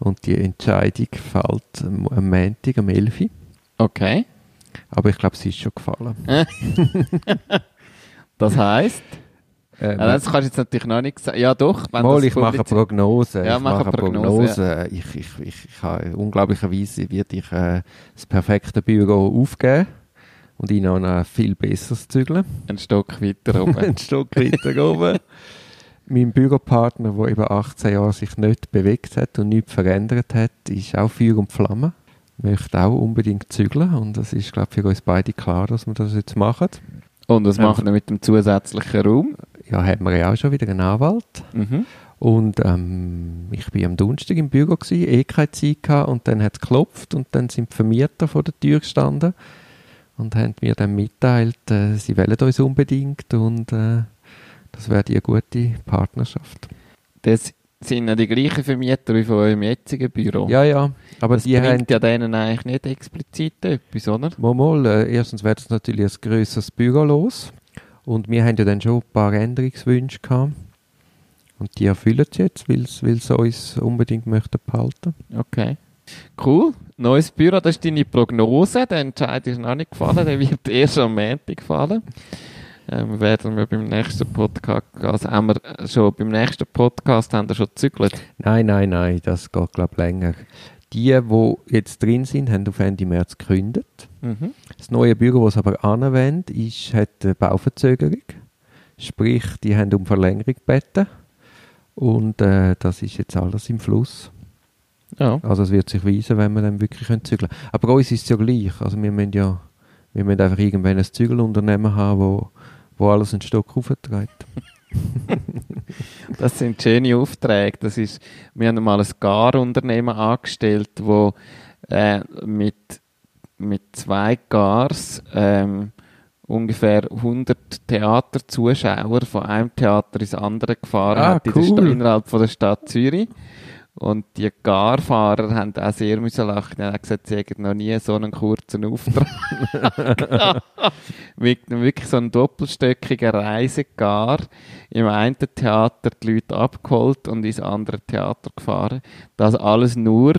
Und die Entscheidung fällt am Montag, am 11. Uhr. Okay. Aber ich glaube, sie ist schon gefallen. Das heisst, Äh, ja, das kannst du jetzt natürlich noch nicht sagen. Ja, doch. Wenn Mal, ich mache Prognose. Ja, ich mach mache eine Prognose, Prognose. Ich, ich, ich, ich habe unglaublicherweise werde ich äh, das perfekte Büro aufgeben und ihn an ein viel besseres zügeln. Ein Stock weiter oben. Ein Stock weiter oben. Mein Büropartner, der eben 18 Jahre sich nicht bewegt hat und nichts verändert hat, ist auch Feuer und Flamme. Möchte auch unbedingt zügeln und das ist, glaube ich, für uns beide klar, dass wir das jetzt machen. Und was Ja. machen wir mit dem zusätzlichen Raum? Ja, haben wir ja auch schon wieder einen Anwalt. Mhm. Und ähm, ich bin am Donnerstag im Büro gsi, eh keine Zeit gehabt, und dann hat es geklopft und dann sind die Vermieter vor der Tür gestanden und haben mir dann mitteilt, äh, sie wollen uns unbedingt und äh, das wäre eine gute Partnerschaft. Das sind ja die gleichen Vermieter wie von eurem jetzigen Büro. Ja, ja, aber das die haben bringt ja denen eigentlich nicht explizit etwas, oder? Mal, mal, äh, erstens wäre das natürlich ein grösseres Büro los. Und wir haben ja dann schon ein paar Änderungswünsche gehabt. Und die erfüllen sie jetzt, weil sie uns unbedingt möchten behalten. Okay. Cool. Neues Büro, das ist deine Prognose. Der Entscheid ist noch nicht gefallen, der wird erst am Montag gefallen. Ähm, werden wir beim nächsten Podcast, also haben wir schon beim nächsten Podcast haben wir schon gezügelt. Nein, nein, nein, das geht, glaube ich, länger. Die, die jetzt drin sind, haben auf Ende März gekündigt. Mhm. Das neue Büro, das aber anwendet, ist, hat eine Bauverzögerung. Sprich, die haben um Verlängerung gebeten. Und äh, das ist jetzt alles im Fluss. Ja. Also es wird sich weisen, wenn wir dann wirklich können zügeln können. Aber bei uns ist es ja gleich. Also wir müssen ja wir müssen einfach irgendwann ein Zügelunternehmen haben, wo, wo alles einen Stock aufträgt. Das sind schöne Aufträge. Das ist, wir haben mal ein Garunternehmen angestellt, wo äh, mit, mit zwei Gars ähm, ungefähr 100 Theaterzuschauer von einem Theater ins andere gefahren Ah, hat in der cool. Innerhalb von der Stadt Zürich. Und die Garfahrer haben auch sehr müssen lachen. Die haben gesagt, sie hätten noch nie so einen kurzen Auftrag gehabt. Mit einem wirklich so einen doppelstöckigen Reisegar im einen Theater die Leute abgeholt und ins andere Theater gefahren. Das alles nur,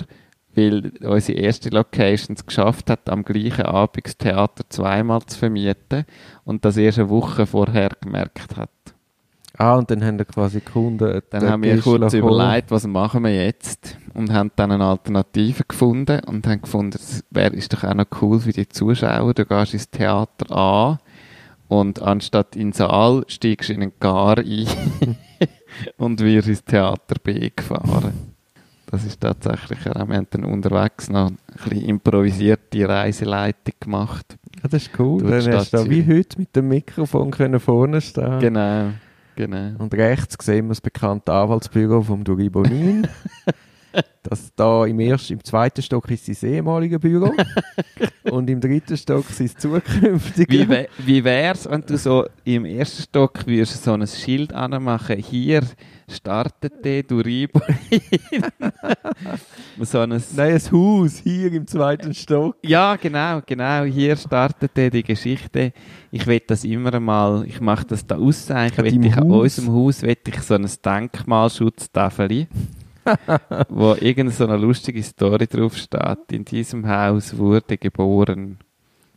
weil unsere erste Location es geschafft hat, am gleichen Abend das Theater zweimal zu vermieten und das erst eine Woche vorher gemerkt hat. Ah, und dann haben wir quasi Kunden... Dann den haben wir kurz überlegt, was machen wir jetzt und haben dann eine Alternative gefunden und haben gefunden, es wäre ist doch auch noch cool für die Zuschauer, du gehst ins Theater A und anstatt in den Saal steigst du in einen Gar ein und wirst ins Theater B gefahren. Das ist tatsächlich, wir haben dann unterwegs noch ein bisschen improvisierte Reiseleitung gemacht. Ja, das ist cool. Dann hast du da wie heute mit dem Mikrofon können vorne stehen Genau, genau. Und rechts sehen wir das bekannte Anwaltsbüro vom Duri Bonin. dass da im ersten, im zweiten Stock ist sein ehemaliges Büro und im dritten Stock sein zukünftige. Wie, wä- wie wär's, wenn du so im ersten Stock würdest so ein Schild anmachen, hier startet der Duribo. so ein, Nein, ein Haus hier im zweiten Stock. ja, genau, genau, hier startet die Geschichte. Ich will das immer mal, ich mache das da auszeichnen, An will ich an unserem Haus will ich so ein Denkmalschutztafel, wo irgendeine so eine lustige Story drauf steht. In diesem Haus wurde geboren.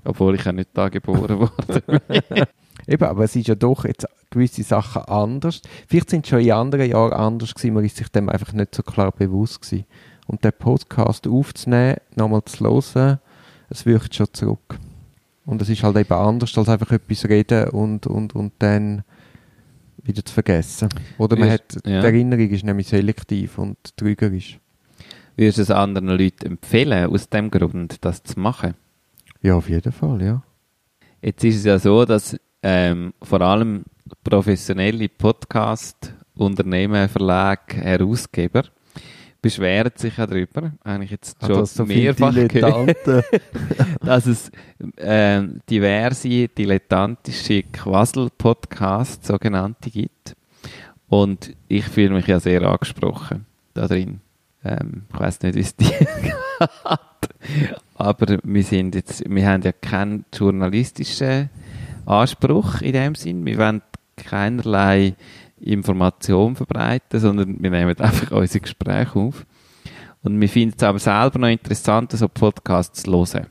Obwohl ich ja nicht da geboren wurde. Eben, aber es ist ja doch jetzt gewisse Sachen anders. Vielleicht sind es schon in anderen Jahren anders gewesen, man ist sich dem einfach nicht so klar bewusst gewesen. Und den Podcast aufzunehmen, nochmal zu hören, es wirkt schon zurück. Und es ist halt eben anders, als einfach etwas reden und, und, und dann wieder zu vergessen. Oder man Wirst- hat, ja. die Erinnerung ist nämlich selektiv und trügerisch. Würdest du es anderen Leuten empfehlen, aus dem Grund, das zu machen? Ja, auf jeden Fall, ja. Jetzt ist es ja so, dass ähm, vor allem professionelle Podcast, Unternehmen, Verlage, Herausgeber beschweren sich ja darüber, habe ich jetzt Ah, schon so mehrfach gehört, dass es ähm, diverse dilettantische Quassel-Podcasts, sogenannte, gibt. Und ich fühle mich ja sehr angesprochen da drin. Ähm, ich weiß nicht, wie es dir geht. Aber wir sind jetzt, wir haben ja keinen journalistischen Anspruch in dem Sinn. Wir wollen keinerlei Information verbreiten, sondern wir nehmen einfach unsere Gespräche auf. Und wir finden es aber selber noch interessant, so Podcasts zu hören.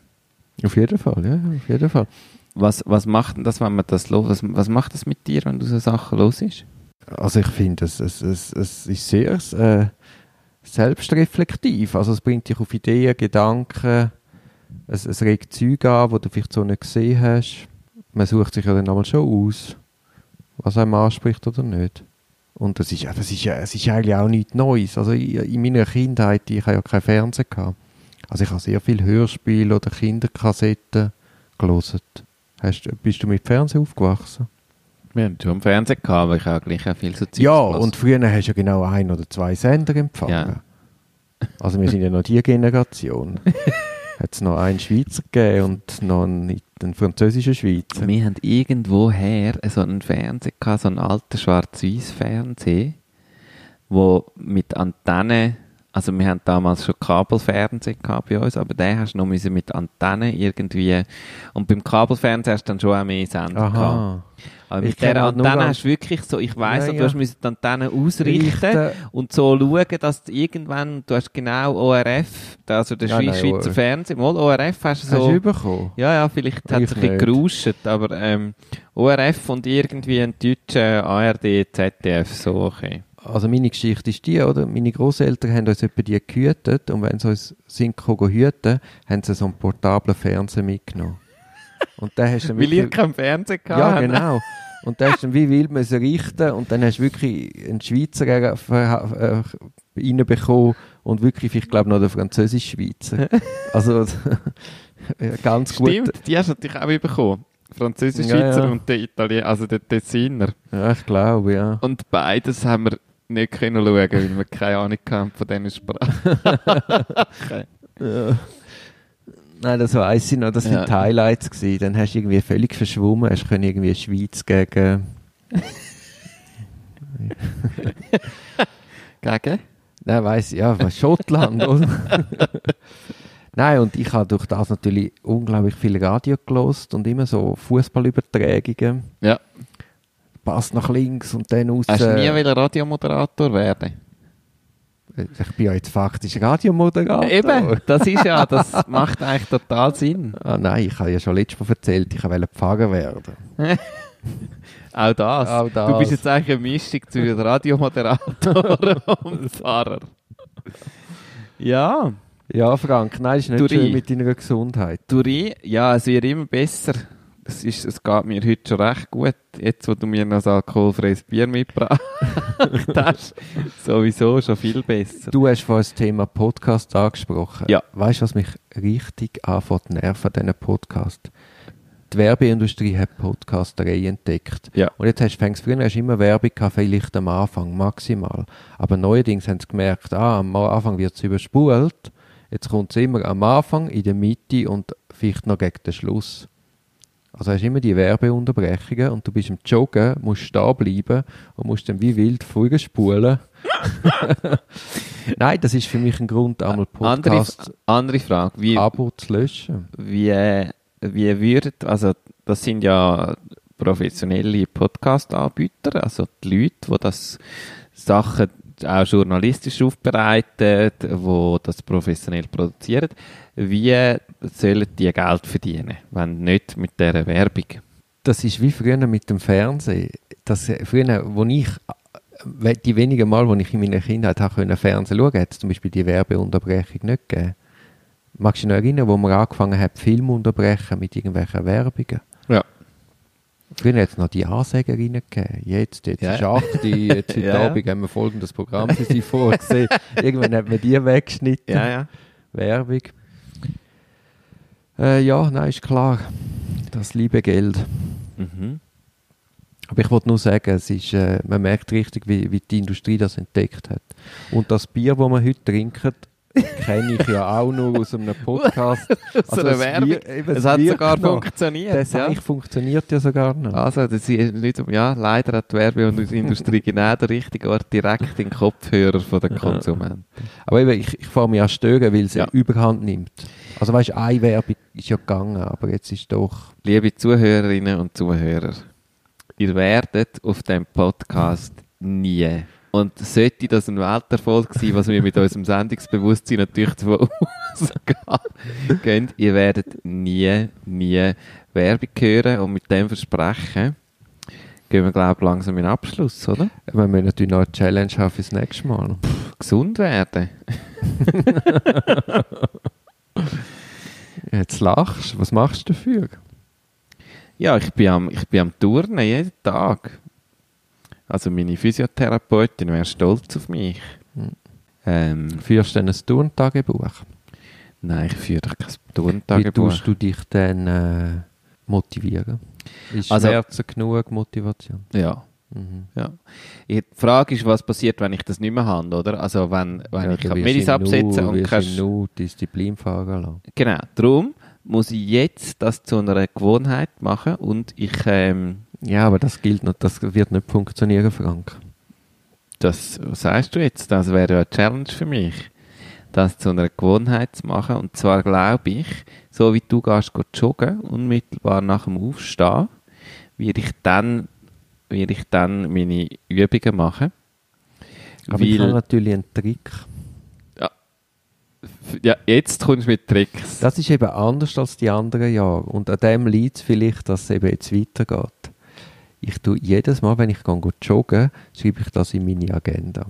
Auf jeden Fall, ja, auf jeden Fall. Was, was macht denn das, wenn man das los? Was, was macht das mit dir, wenn du so Sachen los ist? Also ich finde, es, es, es, es ist sehr äh, selbstreflektiv. Also es bringt dich auf Ideen, Gedanken, es, es regt Zeug an, die du vielleicht so nicht gesehen hast. Man sucht sich ja dann einmal schon aus, was einem anspricht oder nicht. Und das ist, ja, das ist, ja, es ist eigentlich auch nichts Neues. Also in, in meiner Kindheit, ich habe ja kein Fernsehen gehabt. Also ich habe sehr viel Hörspiele oder Kinderkassetten gelesen. Hast, bist du mit Fernsehen aufgewachsen? Wir haben schon Fernsehen gehabt, aber ich habe gleich auch viel so Zeugs Ja, gelassen. und früher hast du ja genau ein oder zwei Sender empfangen. Ja. Also wir sind ja noch die Generation. Hat es noch einen Schweizer gegeben und noch einen, einen französischen Schweizer. Wir haben irgendwoher so einen Fernseher gehabt, so einen alten Schwarz-Weiß-Fernseher, wo mit Antenne, also wir haben damals schon Kabelfernsehen gehabt bei uns, aber den hast du noch mit Antenne irgendwie, und beim Kabelfernsehen hast du dann schon auch mehr Sender gehabt. Aha. Aber Ich mit dieser halt Antenne hast du wirklich so, ich weiss, Ja, du ja. hast müssen die Antenne ausrichten Richten. und so schauen, dass du irgendwann, du hast genau ORF, also der Ja, nein, Schweizer ORF. Fernsehen, mal ORF hast du Hast so... du bekommen? Ja, ja, vielleicht hat es ein bisschen nicht. gerauscht, aber ähm, ORF und irgendwie ein deutscher ARD, ZDF, so okay. Also meine Geschichte ist die, oder? Meine Großeltern haben uns etwa die gehütet und wenn sie uns sind hüten, haben sie so einen portablen Fernseher mitgenommen. Und dann hast du Weil ihr keinen Fernseher gehabt Ja, genau. Und dann hast du dann wie wild müssen richten und dann hast du wirklich einen Schweizer äh, reinbekommen und wirklich, ich glaube, noch den französisch-Schweizer. Also, ja, ganz gut. Stimmt, die hast du natürlich auch bekommen. Französisch, Ja, Schweizer ja. und der Italiener, also der Tessiner. Ja, ich glaube, ja. Und beides haben wir nicht können schauen, weil wir keine Ahnung haben von diesen Sprachen. ja. Nein, das weiss ich noch, das Ja. waren die Highlights. Gewesen. Dann hast du irgendwie völlig verschwommen, hast können irgendwie Schweiz gegen... Gegen? Nein, weiss ich, ja, Schottland, oder? Nein, und ich habe durch das natürlich unglaublich viel Radio gelost und immer so Fußballübertragungen. Ja. Pass nach links und dann raus. Hast du nie wollen Radiomoderator werden? ich bin ja jetzt faktisch Radiomoderator. Eben, das ist ja, das macht eigentlich total Sinn. Ah, nein, ich habe ja schon letztes Mal erzählt, ich wollte Pfarrer werden. Auch das. Auch das. Du bist jetzt eigentlich eine Mischung zwischen Radiomoderator und Pfarrer. Ja, Ja, Frank, nein, ist nicht Du schön mit deiner Gesundheit. Duri, ja, es wird immer besser. Es, ist, es geht mir heute schon recht gut. Jetzt, wo du mir noch ein alkoholfreies Bier mitgebracht hast, sowieso schon viel besser. Du hast vorhin das Thema Podcast angesprochen. Ja. Weißt du, was mich richtig anfängt nerven an diesem Podcast? die Werbeindustrie hat Podcasterei entdeckt. Ja. Und jetzt hast, fängst früher hast du immer Werbung gehabt, vielleicht am Anfang, maximal. Aber neuerdings haben sie gemerkt, ah, am Anfang wird es überspult. Jetzt kommt es immer am Anfang, in der Mitte und vielleicht noch gegen den Schluss. Also hast immer die Werbeunterbrechungen und du bist im Joggen, musst stehen bleiben und musst dann wie wild vorgespulen. Nein, das ist für mich ein Grund, einmal Andere, Podcast andere Frage. Wie, Abo zu löschen. wie, wie würdet, also das sind ja professionelle Podcast-Anbieter, also die Leute, die das Sachen auch journalistisch aufbereiten, wo das professionell produzieren. Wie sollen die Geld verdienen, wenn nicht mit dieser Werbung? Das ist wie früher mit dem Fernsehen. Das, äh, früher, wo ich, äh, die wenigen Mal, wo ich in meiner Kindheit habe können Fernsehen schauen hat es zum Beispiel die Werbeunterbrechung nicht gegeben. Magst du dich noch erinnern, wo man angefangen hat, Film unterbrechen mit irgendwelchen Werbungen? Ja. Früher hat es noch die Ansägerinnen gegeben. Jetzt, jetzt Ja. ist 8 Uhr, jetzt heute ja. Abend haben wir folgendes Programm für Sie vorgesehen. Irgendwann hat man die weggeschnitten. Ja, ja. Werbung. Äh, ja, nein, ist klar. Das liebe Geld. Mhm. Aber ich wollte nur sagen, es ist, äh, man merkt richtig, wie, wie die Industrie das entdeckt hat. Und das Bier, das wir heute trinken, kenne ich ja auch nur aus einem Podcast. Aus einer das Werbung. Es hat sogar noch. funktioniert. Das ja. funktioniert ja sogar noch. Also, das ist nicht, ja, leider hat die Werbe- und die Industrie genau den richtigen Ort direkt in den Kopfhörer von den Konsumenten. Aber eben, ich, ich fahre mich auch stören, weil sie Ja. Überhand nimmt. Also weißt du, eine Werbung ist ja gegangen, aber jetzt ist doch... Liebe Zuhörerinnen und Zuhörer, ihr werdet auf dem Podcast nie. Und sollte das ein Welterfolg sein, was wir mit unserem Sendungsbewusstsein natürlich davon ausgehen, ihr werdet nie, nie Werbung hören und mit dem Versprechen gehen wir, glaube ich, langsam in den Abschluss, oder? Wir müssen natürlich noch eine Challenge haben fürs nächste Mal. Gesund werden. Jetzt lachst du. Was machst du dafür? Ja, ich bin am, ich bin am Turnen jeden Tag. Also meine Physiotherapeutin wäre stolz auf mich. Hm. Ähm, Führst du dann ein Turntagebuch? nein, ich führe doch kein Wie Turntagebuch. tust du dich dann äh, motivieren? Ist Also- Schmerzen genug Motivation? Ja, Mhm. ja. Die Frage ist, was passiert, wenn ich das nicht mehr habe, oder? Also wenn, wenn Ja, ich kann Medis absetzen und kannst... Disziplin fahren lassen. Genau, darum muss ich jetzt das zu einer Gewohnheit machen und ich... Ähm, Ja, aber das gilt noch, das wird nicht funktionieren, Frank. Das, was sagst du jetzt? Das wäre ja eine Challenge für mich, das zu einer Gewohnheit zu machen. Und zwar glaube ich, so wie du gehst joggen, unmittelbar nach dem Aufstehen, werde ich dann, werde ich dann meine Übungen machen. Aber ich habe Weil, natürlich einen Trick. ja, jetzt kommst du mit Tricks. Das ist eben anders als die anderen Jahre. Und an dem liegt es vielleicht, dass es eben jetzt weitergeht. Ich tue jedes Mal, wenn ich gehe joggen, schreibe ich das in meine Agenda.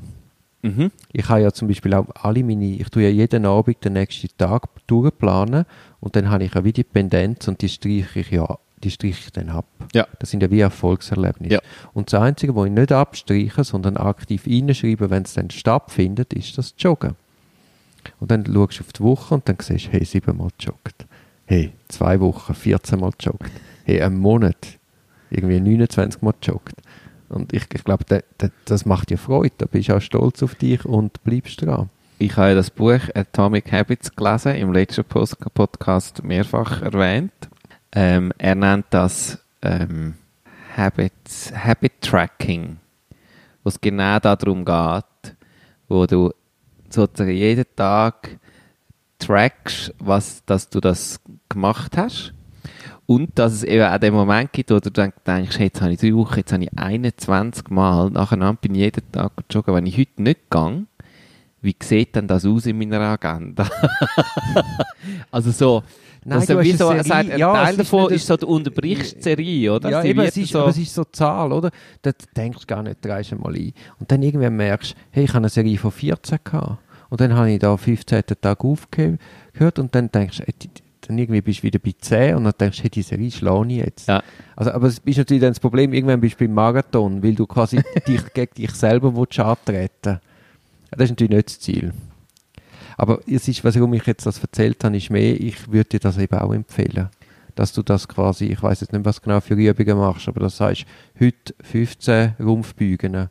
Mhm. Ich habe ja zum Beispiel auch alle meine, ich tue ja jeden Abend den nächsten Tag durchplanen und dann habe ich ja wie die Pendenz und die streiche ich ja, die streiche ich dann ab. Ja. Das sind ja wie Erfolgserlebnisse. Ja. Und das Einzige, was ich nicht abstreiche, sondern aktiv reinschreibe, wenn es dann stattfindet, ist das Joggen. Und dann schaust du auf die Woche und dann siehst du, hey, siebenmal joggt. Hey, zwei Wochen, 14 Mal joggt. Hey, einen Monat, irgendwie 29 Mal joggt. Und ich, ich glaube, da- da- das macht dir Freude. Da bist du auch stolz auf dich und bleibst dran. Ich habe das Buch Atomic Habits gelesen, im letzten Post Podcast mehrfach erwähnt. Ähm, er nennt das ähm, Habits, Habit Tracking, wo es genau darum geht, wo du sozusagen jeden Tag trackst, was, dass du das gemacht hast. Und dass es eben auch den Moment gibt, wo du dann denkst, hey, jetzt habe ich drei Wochen, jetzt habe ich 21 Mal nacheinander bin ich jeden Tag joggen. Wenn ich heute nicht gehe, wie sieht denn das aus in meiner Agenda? also so, Nein, das eine so, er Serie. sagt, ein Ja, Teil ist davon ist so, du unterbrichst die Serie, oder? Ja, Sie eben, es ist, so, aber es ist so Zahl, oder? Da denkst du gar nicht, drehst du mal ein. Und dann irgendwann merkst du, hey, ich habe eine Serie von 14 gehabt. Und dann habe ich da am 15. Tag aufgehört und dann denkst du, dann irgendwie bist du wieder bei 10 und dann denkst du, hey, die Serie schlage ich jetzt. Ja. Also, aber es ist natürlich dann das Problem, irgendwann bist du beim Marathon, weil du quasi dich gegen dich selber willst antreten Das ist natürlich nicht das Ziel. Aber es ist, warum ich jetzt das erzählt habe, ist mehr, ich würde dir das eben auch empfehlen. dass du das quasi, ich weiß jetzt nicht, was genau für Übungen machst, aber das heißt, heute 15 Rumpfbeugen.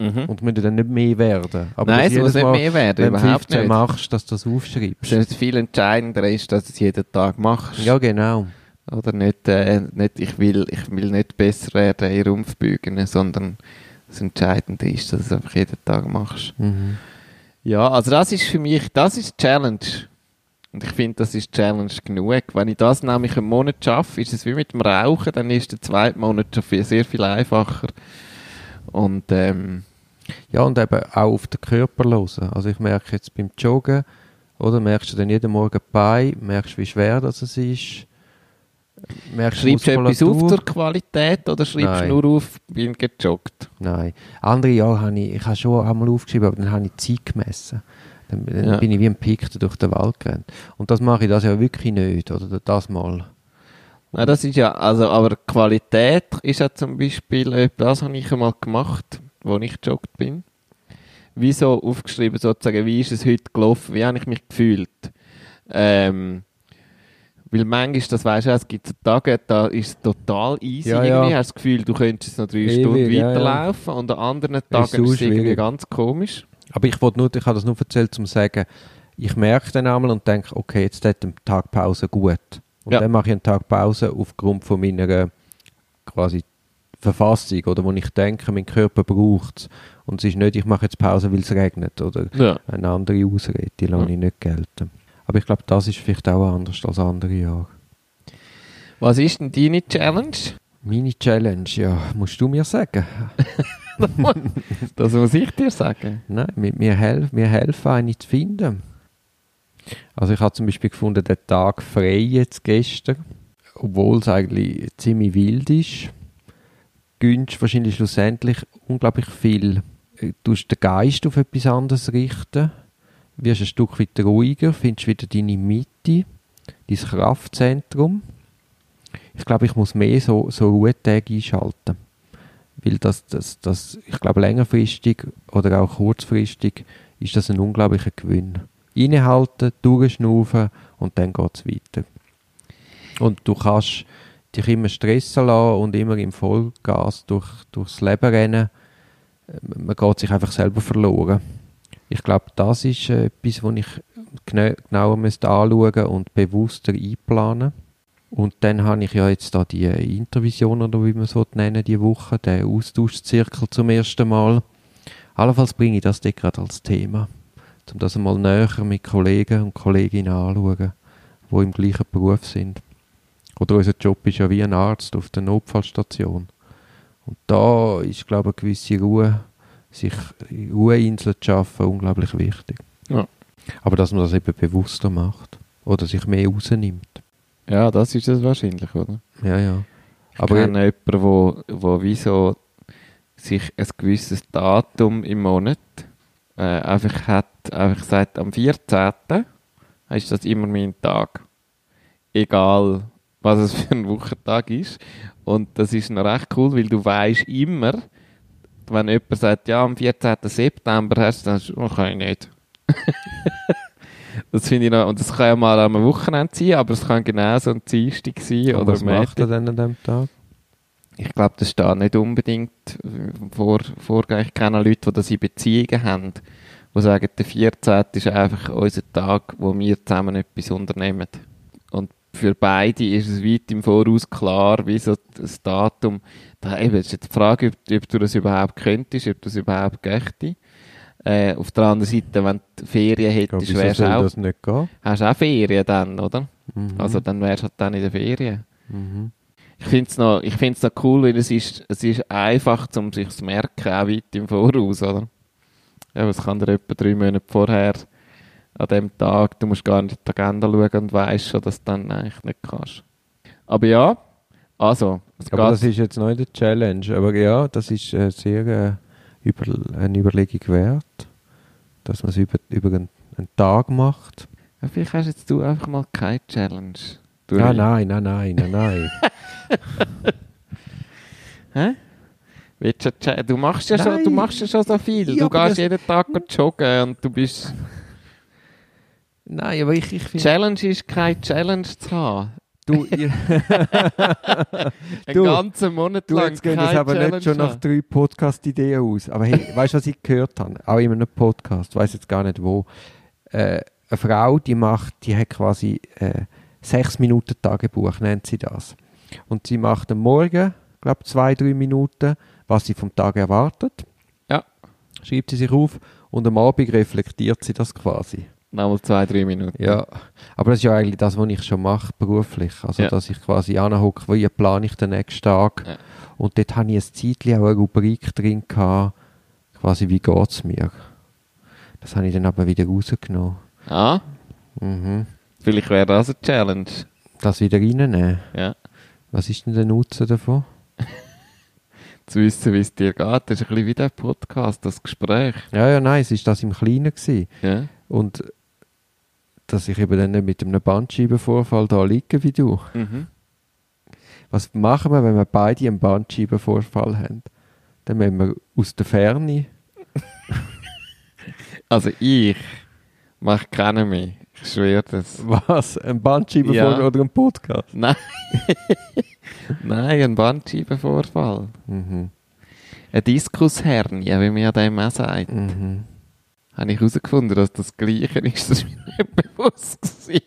Mhm. Und müssen dann nicht mehr werden. Aber Nein, es muss nicht Mal, mehr werden, wenn überhaupt 15 nicht. machst, dass du das aufschreibst. Das viel entscheidender ist, dass du es jeden Tag machst. Ja, genau. Oder nicht, äh, nicht ich, will, ich will nicht besser werden in Rumpfbeugen, sondern das Entscheidende ist, dass du es einfach jeden Tag machst. Mhm. Ja, also das ist für mich, das ist Challenge. Und ich finde, das ist Challenge genug. Wenn ich das nämlich einen Monat schaffe, ist es wie mit dem Rauchen, dann ist der zweite Monat schon viel, sehr viel einfacher. Und ähm, Ja, und eben auch auf den Körper hören. Also ich merke jetzt beim Joggen, oder merkst du dann jeden Morgen Beine, merkst wie schwer das es ist. Merkst schreibst du etwas auf zur Qualität oder schreibst du nur auf, bin gejoggt? Nein. Andere Jahre habe ich, ich habe schon einmal aufgeschrieben, aber dann habe ich Zeit gemessen. Dann, dann Ja. bin ich wie ein Pikter durch den Wald gerannt. Und das mache ich das ja wirklich nicht, oder das mal. Ja, das ist ja, also, aber Qualität ist ja zum Beispiel, äh, das habe ich einmal gemacht, wo ich gejoggt bin. Wie so aufgeschrieben sozusagen, wie ist es heute gelaufen, wie habe ich mich gefühlt. Ähm, weil manchmal, das weisst du, es gibt so Tage, da ist es total easy Ja, irgendwie, ja. hast das Gefühl, du könntest noch drei Ewig, Stunden ja, ja. weiterlaufen und an anderen Tagen ist es irgendwie ganz komisch. Aber ich wollte nur, ich habe das nur erzählt, um zu sagen, ich merke dann einmal und denke, okay, jetzt tut ein Tag Pause gut. Und Ja. dann mache ich einen Tag Pause aufgrund von meiner quasi Verfassung oder wo ich denke, mein Körper braucht es. Und es ist nicht, ich mache jetzt Pause, weil es regnet oder Ja. eine andere Ausrede, die lasse Ja. ich nicht gelten. Aber ich glaube, das ist vielleicht auch anders als andere Jahre. Was ist denn deine Challenge? Meine Challenge, ja, musst du mir sagen. Das muss ich dir sagen. Nein, mir, mir, helf, mir helfen, eine zu finden. Also ich habe zum Beispiel gefunden, den Tag frei jetzt gestern, obwohl es eigentlich ziemlich wild ist, gönnst wahrscheinlich schlussendlich unglaublich viel. Äh, Du tust den Geist auf etwas anderes richten, wirst ein Stück weit ruhiger, findest wieder deine Mitte, dein Kraftzentrum. Ich glaube, ich muss mehr so, so Ruhetage einschalten. Weil das, das, das, ich glaube, längerfristig oder auch kurzfristig ist das ein unglaublicher Gewinn. Innehalten, durchschnaufen und dann geht es weiter. Und du kannst dich immer stressen lassen und immer im Vollgas durch, durchs Leben rennen. Äh, Man geht sich einfach selber verloren. Ich glaube, das ist äh, etwas, was ich gena- genauer müsste anschauen und bewusster einplanen. Und dann habe ich ja jetzt da die Intervision, oder wie man es nennen die Woche, den Austauschzirkel zum ersten Mal. Allenfalls bringe ich das gerade als Thema, um das einmal näher mit Kollegen und Kolleginnen anzuschauen, die im gleichen Beruf sind. Oder unser Job ist ja wie ein Arzt auf der Notfallstation. Und da ist, glaube ich, eine gewisse Ruhe, sich Ruheinseln zu schaffen, unglaublich wichtig. Ja. Aber dass man das eben bewusster macht oder sich mehr rausnimmt. Ja, das ist es wahrscheinlich, oder? Ja, ja. Ich Aber kenne jemanden, wo, wo wie so sich ein gewisses Datum im Monat äh, einfach hat, einfach sagt, am 14. ist das immer mein Tag. Egal, was es für ein Wochentag ist. Und das ist noch recht cool, weil du weißt immer, wenn jemand sagt, ja, am 14. September hast du, dann sagst du, oh, kann ich nicht. das finde ich noch, und das kann ja mal am Wochenende sein, aber es kann genauso ein Dienstag sein oder oder was macht er denn an dem Tag? Ich glaube, das steht nicht unbedingt äh, vor, vorgehen. Ich kenne Leute, die das in Beziehungen haben, die sagen, der 14. ist einfach unser Tag, wo wir zusammen etwas unternehmen. Und für beide ist es weit im Voraus klar, wie so das Datum. Da eben, ist jetzt die Frage, ob, ob du das überhaupt könntest, ob das überhaupt gächte. Äh, auf der anderen Seite, wenn du Ferien hättest, wieso wärst du auch, das nicht gehen? hast du auch Ferien dann, oder? Mhm. Also dann wärst du halt dann in der Ferien. mhm. Ich finde es noch, ich find's noch cool, weil es ist, es ist einfach, um sich zu merken, auch weit im Voraus, oder? Ja, was kann dir etwa drei Monate vorher an dem Tag, du musst gar nicht in die Agenda schauen und weißt schon, dass du dann eigentlich nicht kannst. Aber ja, also, Aber das ist jetzt noch nicht eine Challenge. Aber ja, das ist äh, sehr äh, über, eine Überlegung wert, dass man es über, über einen, einen Tag macht. ja, vielleicht hast jetzt du einfach mal keine Challenge. Du, Ja, nein, nein, nein, nein, nein. Hä? Du, machst ja schon, du machst ja schon so viel. Ja, du gehst jeden Tag joggen und du bist... nein, aber ich, ich finde... Challenge ist, keine Challenge zu haben. Du, ihr, Einen ganzen Monat du lang jetzt gehen das aber nicht Challenge schon nach drei Podcast-Ideen aus. Aber hey, weißt du, was ich gehört habe? Auch in einem Podcast, weiß jetzt gar nicht wo. Äh, eine Frau, die macht, die hat quasi äh, sechs Minuten Tagebuch, nennt sie das. Und sie macht am Morgen, glaube zwei, drei Minuten, was sie vom Tag erwartet. Ja. Schreibt sie sich auf und am Abend reflektiert sie das quasi. Nochmal zwei, drei Minuten. Ja, aber das ist ja eigentlich das, was ich schon mache beruflich. Also, Ja. dass ich quasi anhocke, wie plane ich den nächsten Tag. Ja. Und dort habe ich ein Zeitchen auch eine Rubrik drin gehabt, quasi wie geht es mir. Das habe ich dann aber wieder rausgenommen. Ah, Mhm. vielleicht wäre das eine Challenge. Das wieder reinnehmen. Ja. Was ist denn der Nutzen davon? Zu wissen, wie es dir geht, das ist ein bisschen wie der Podcast, das Gespräch. Ja, ja, nein, es ist das im Kleinen gewesen. Ja. Und dass ich eben dann nicht mit einem Bandscheibenvorfall da liege wie du. Mhm. Was machen wir, wenn wir beide einen Bandscheibenvorfall haben? Dann müssen wir aus der Ferne Also ich mache keinen mehr. Schwöre das. Was? Ein Bandscheibenvorfall Ja. oder ein Podcast? Nein. Nein, ein Bandscheibenvorfall. Mhm. Eine Diskushernie, wie man ja dem auch sagt. Mhm. Habe ich herausgefunden, dass das Gleiche ist. Das war mir nicht bewusst. Gewesen.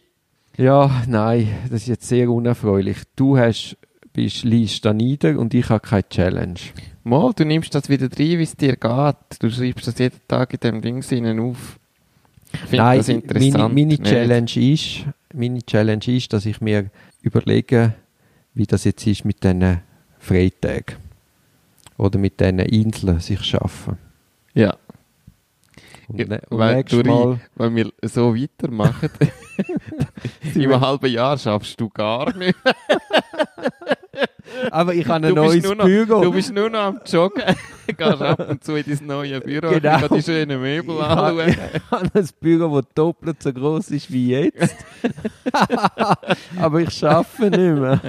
Ja, nein, das ist jetzt sehr unerfreulich. Du hast, bist, liest da nieder und ich habe keine Challenge. Mal, du nimmst das wieder rein, wie es dir geht. Du schreibst das jeden Tag in dem Ding auf. Nein, das meine, interessant. meine nicht? Challenge ist, meine Challenge ist, dass ich mir überlege, wie das jetzt ist mit diesen Freitagen. Oder mit diesen Inseln sich schaffen. Ja, Und, Ja, ne, und weil, Duri, Mal, wenn wir so weitermachen, in einem halben Jahr schaffst du gar nicht. aber ich habe ein neues noch- Büro. Du bist nur noch am Joggen, gehst ab und zu in dein neues Büro, Genau. genau. die schönen Möbel Ich anschauen. ich habe ein Büro, das doppelt so groß ist wie jetzt. aber ich schaffe nicht mehr.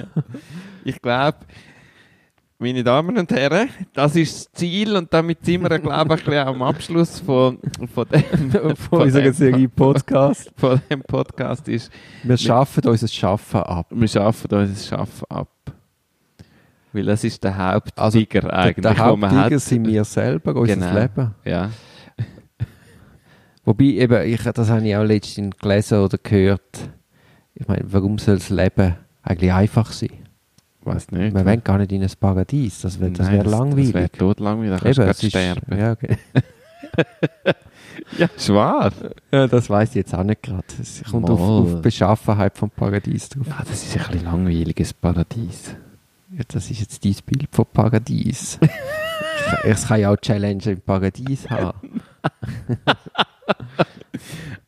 Ich glaube, meine Damen und Herren, das ist das Ziel und damit sind wir, glaube ich, am Abschluss von, von, dem, Von unserer dem- Serie Podcast. von dem Podcast ist, Wir schaffen unser Schaffen ab. wir schaffen unser Schaffen ab. Weil das ist der Haupttiger Also, eigentlich, der man Haupttiger sind wir selber, unser Genau. Leben. Ja. Wobei, eben, ich, das habe ich auch letztens gelesen oder gehört. Ich meine, warum soll das Leben eigentlich einfach sein? Weiß nicht. Wir wollen gar nicht in ein Paradies. Das wäre das wär langweilig. Das wäre totlangweilig, da kannst Eben, du ist, sterben. ja, okay. Ja, schwer. ja, das weiß ich jetzt auch nicht gerade. Es kommt auf, Mal. auf die Beschaffenheit vom Paradies drauf. Ja, das ist ein bisschen langweiliges Paradies. Das ist jetzt dein Bild von Paradies. Ich- Es kann ja auch Challenge im Paradies haben.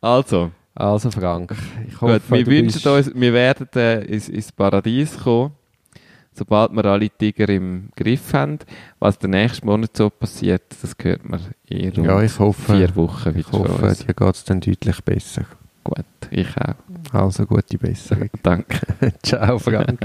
Also, Also Frank, ich hoffe, gut, wir wünschen bist- uns, wir werden äh, ins, ins Paradies kommen, sobald wir alle Tiger im Griff haben. Was der nächsten Monat so passiert, das hört man in rund Ja, ich hoffe, vier Wochen ich wieder von hoffe uns. dir geht es dann deutlich besser. Gut, ich auch. Also gute Besserung. Danke. Ciao Frank.